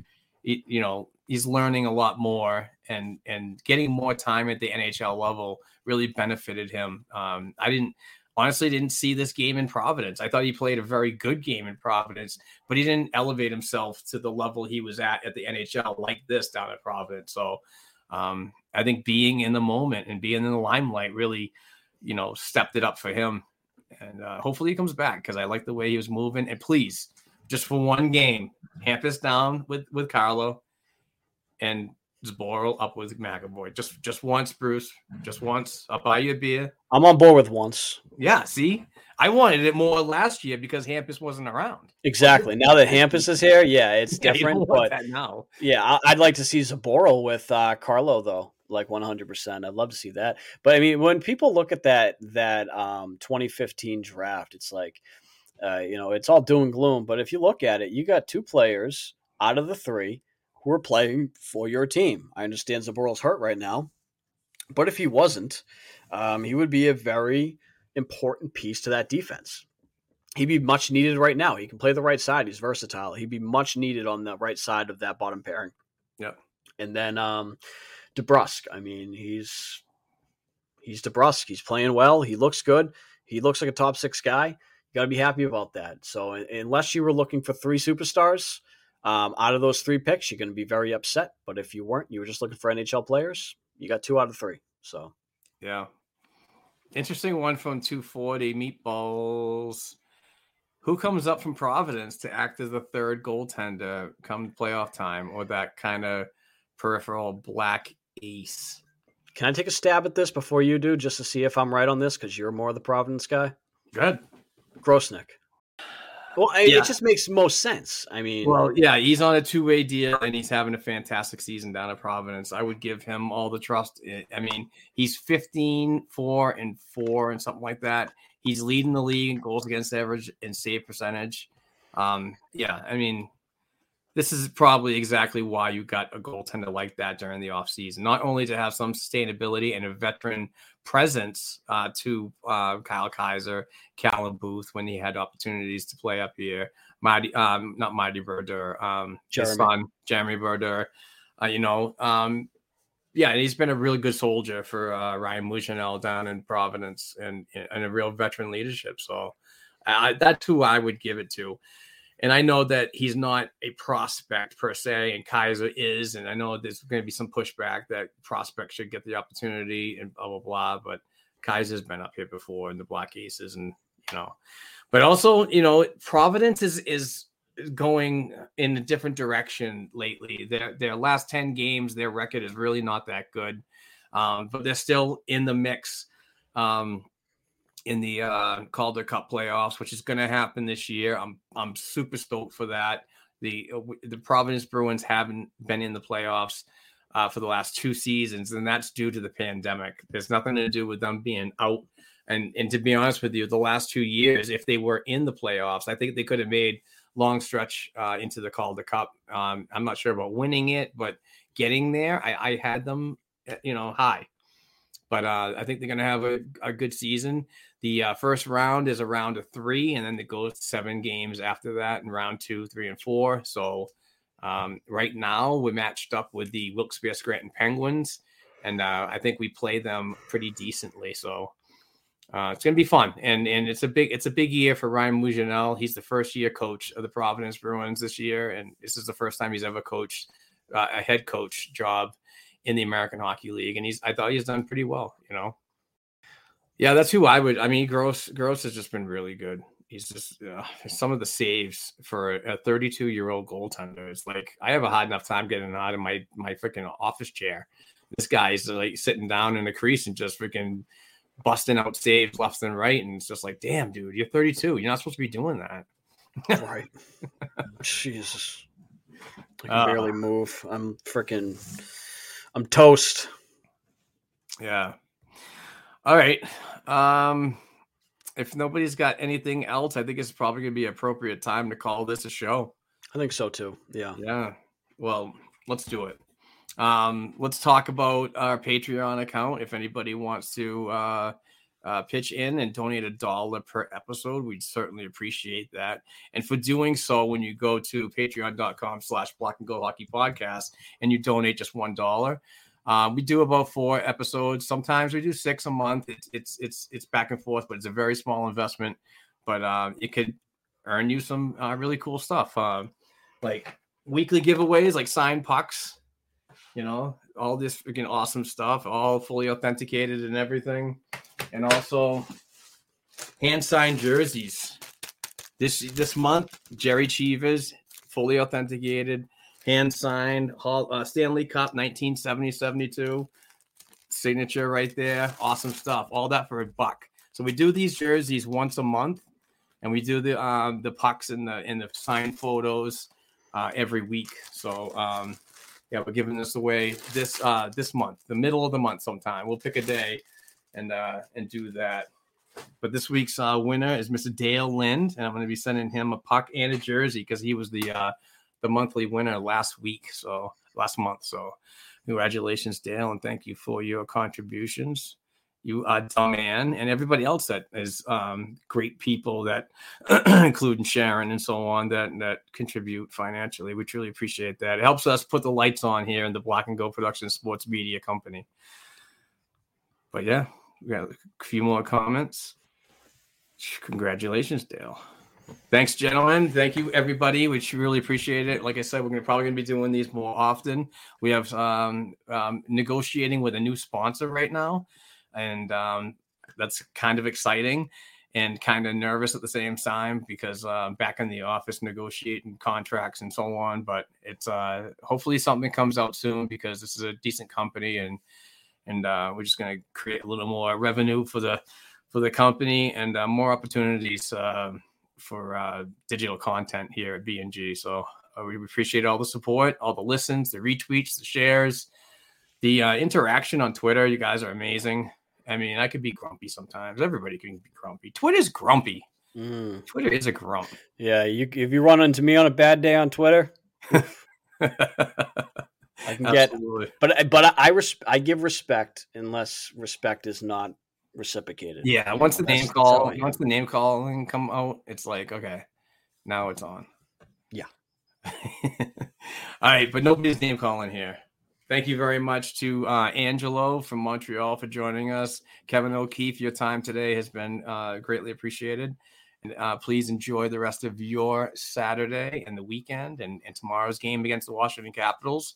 he, you know, he's learning a lot more and and getting more time at the NHL level really benefited him. Um, I didn't honestly didn't see this game in Providence. I thought he played a very good game in Providence, but he didn't elevate himself to the level he was at at the NHL like this down at Providence. So um, I think being in the moment and being in the limelight really, you know, stepped it up for him. And uh, hopefully he comes back because I like the way he was moving. And please, just for one game, Hampus down with with Carlo, and Zboril up with McAvoy. Just just once, Bruce. Just once. I'll buy you a beer. I'm on board with once. Yeah, see? I wanted it more last year because Hampus wasn't around. Exactly. Now that Hampus is here, yeah, it's different. but now. Yeah, I'd like to see Zboril with uh, Carlo though. Like 100%. I'd love to see that. But I mean, when people look at that that um, 2015 draft, it's like uh, you know, it's all doom and gloom, but if you look at it, you got two players out of the 3 who are playing for your team. I understand Zboril's hurt right now, but if he wasn't, um, he would be a very important piece to that defense. He'd be much needed right now. He can play the right side. He's versatile. He'd be much needed on the right side of that bottom pairing. Yeah. And then um, DeBrusk. I mean, he's He's DeBrusk. He's playing well. He looks good. He looks like a top six guy. You got to be happy about that. So unless you were looking for three superstars um, out of those three picks, you're going to be very upset. But if you weren't, you were just looking for NHL players. You got two out of three. So yeah, interesting one from 240 meatballs. Who comes up from Providence to act as the third goaltender come playoff time, or that kind of peripheral black ace? Can I take a stab at this before you do, just to see if I'm right on this? Because you're more of the Providence guy. Good. Grosenick. Well, yeah. it just makes most sense. I mean, well, yeah, he's on a two-way deal and he's having a fantastic season down at Providence. I would give him all the trust. I mean, he's 15, 4, and 4 and something like that. He's leading the league in goals against average and save percentage. Um, yeah, I mean, this is probably exactly why you got a goaltender like that during the offseason. Not only to have some sustainability and a veteran presence uh, to uh, Kyle Keyser, Callum Booth when he had opportunities to play up here, Mighty, um, not Mighty Brodeur, um, Jeremy. his son, Jeremy Brodeur. Uh, you know, um, yeah, and he's been a really good soldier for uh, Ryan Mougenel down in Providence and, and a real veteran leadership. So that's who I would give it to. And I know that he's not a prospect per se, and Keyser is. And I know there's going to be some pushback that prospects should get the opportunity and blah, blah, blah. But Keyser's been up here before in the Black Aces, and, you know, but also, you know, Providence is, is, going in a different direction lately. Their their last 10 games, their record is really not that good. Um, but they're still in the mix. Um, in the uh, Calder Cup playoffs, which is going to happen this year. I'm I'm super stoked for that. The uh, the Providence Bruins haven't been in the playoffs uh, for the last two seasons, and that's due to the pandemic. There's nothing to do with them being out. And and to be honest with you, the last two years, if they were in the playoffs, I think they could have made long stretch uh, into the Calder Cup. Um, I'm not sure about winning it, but getting there, I, I had them, uh, you know, high. But uh, I think they're going to have a, a good season. The uh, first round is a round of three, and then it goes to seven games after that in round two, three, and four. So um, right now we're matched up with the Wilkes-Barre Scranton Penguins, and uh, I think we play them pretty decently. So uh, it's gonna be fun, and and it's a big it's a big year for Ryan Mougenel. He's the first year coach of the Providence Bruins this year, and this is the first time he's ever coached uh, a head coach job in the American Hockey League, and he's I thought he's done pretty well. You know. Yeah, that's who I would. I mean, Gross Gross has just been really good. He's just uh, some of the saves for a 32 year old goaltender. It's like I have a hard enough time getting out of my my freaking office chair. This guy's like sitting down in the crease and just freaking busting out saves left and right, and it's just like, damn, dude, you're 32. You're not supposed to be doing that. right. Jesus. I can uh, barely move. I'm freaking. I'm toast. Yeah. All right. Um, if nobody's got anything else, I think it's probably going to be appropriate time to call this a show. I think so too. Yeah. Yeah. Well, let's do it. Um, let's talk about our Patreon account. If anybody wants to uh, uh, pitch in and donate a dollar per episode, we'd certainly appreciate that. And for doing so, when you go to patreon.com slash black and gold hockey podcast and you donate just one dollar, um, we do about four episodes. Sometimes we do six a month. It's it's it's it's back and forth, but it's a very small investment. But uh, it could earn you some uh, really cool stuff, uh, like weekly giveaways, like signed pucks. You know, all this freaking awesome stuff, all fully authenticated and everything, and also hand signed jerseys. This this month, Jerry Cheevers, fully authenticated hand signed uh, Stanley Cup 1970 72 signature right there. Awesome stuff. All that for a buck. So we do these jerseys once a month, and we do the um, the pucks and the and the signed photos uh, every week. So um, yeah, we're giving this away this uh, this month, the middle of the month, sometime. We'll pick a day and uh, and do that. But this week's uh, winner is Mr. Dale Lind, and I'm going to be sending him a puck and a jersey because he was the uh, the monthly winner last week, so last month. So congratulations, Dale, and thank you for your contributions. You are dumb man, and everybody else that is um, great people that, including Sharon and so on, that that contribute financially. We truly appreciate that. It helps us put the lights on here in the Black and Gold Production Sports Media Company. But yeah, we got a few more comments. Congratulations, Dale. Thanks, gentlemen. Thank you, everybody. We really appreciate it. Like I said, we're gonna, probably going to be doing these more often. We have um, um, negotiating with a new sponsor right now, and um, that's kind of exciting and kind of nervous at the same time because uh, back in the office negotiating contracts and so on. But it's uh, hopefully something comes out soon because this is a decent company and and uh, we're just going to create a little more revenue for the for the company and uh, more opportunities uh, for uh, digital content here at BNG. So uh, we appreciate all the support, all the listens, the retweets, the shares, the uh, interaction on Twitter. You guys are amazing. I mean, I could be grumpy sometimes. Everybody can be grumpy. Twitter's grumpy. Mm. Twitter is a grump. Yeah, you if you run into me on a bad day on Twitter, I can get. But but I res- I give respect unless respect is not reciprocated. Yeah, You once know, the name call, I once the name calling come out, it's like okay, now it's on. Yeah. All right, but nobody's name calling here. Thank you very much to uh, Angelo from Montreal for joining us. Kevin O'Keefe, your time today has been uh, greatly appreciated. And uh, please enjoy the rest of your Saturday and the weekend and, and tomorrow's game against the Washington Capitals.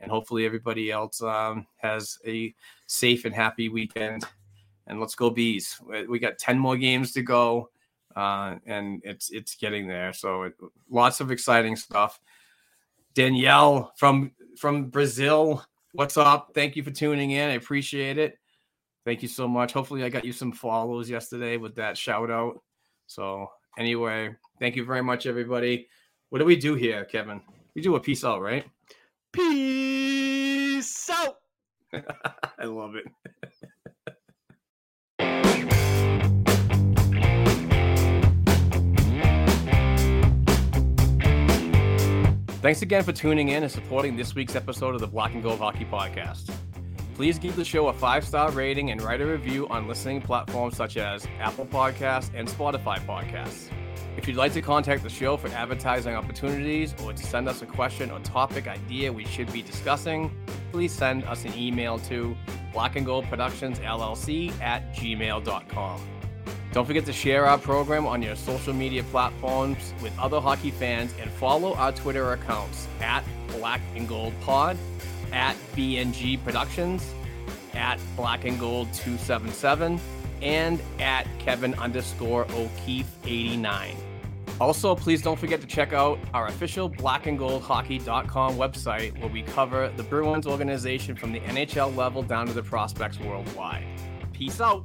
And hopefully, everybody else um, has a safe and happy weekend. And let's go, B's! We- got ten more games to go, uh, and it's it's getting there. So it, lots of exciting stuff. Danielle from from Brazil, what's up? Thank you for tuning in. I appreciate it. Thank you so much. Hopefully, I got you some follows yesterday with that shout out. So anyway, thank you very much, everybody. What do we do here, Kevin? We do a peace out, right? Peace out. I love it. Thanks again for tuning in and supporting this week's episode of the Black and Gold Hockey Podcast. Please give the show a five star rating and write a review on listening platforms such as Apple Podcasts and Spotify Podcasts. If you'd like to contact the show for advertising opportunities or to send us a question or topic idea we should be discussing, please send us an email to black and gold productions llc at gmail.com. Don't forget to share our program on your social media platforms with other hockey fans and follow our Twitter accounts at Black and Gold Pod, at BNG Productions, at Black and Gold 277, and at Kevin underscore O'Keefe 89. Also, please don't forget to check out our official blackandgoldhockey.com website where we cover the Bruins organization from the NHL level down to the prospects worldwide. Peace out.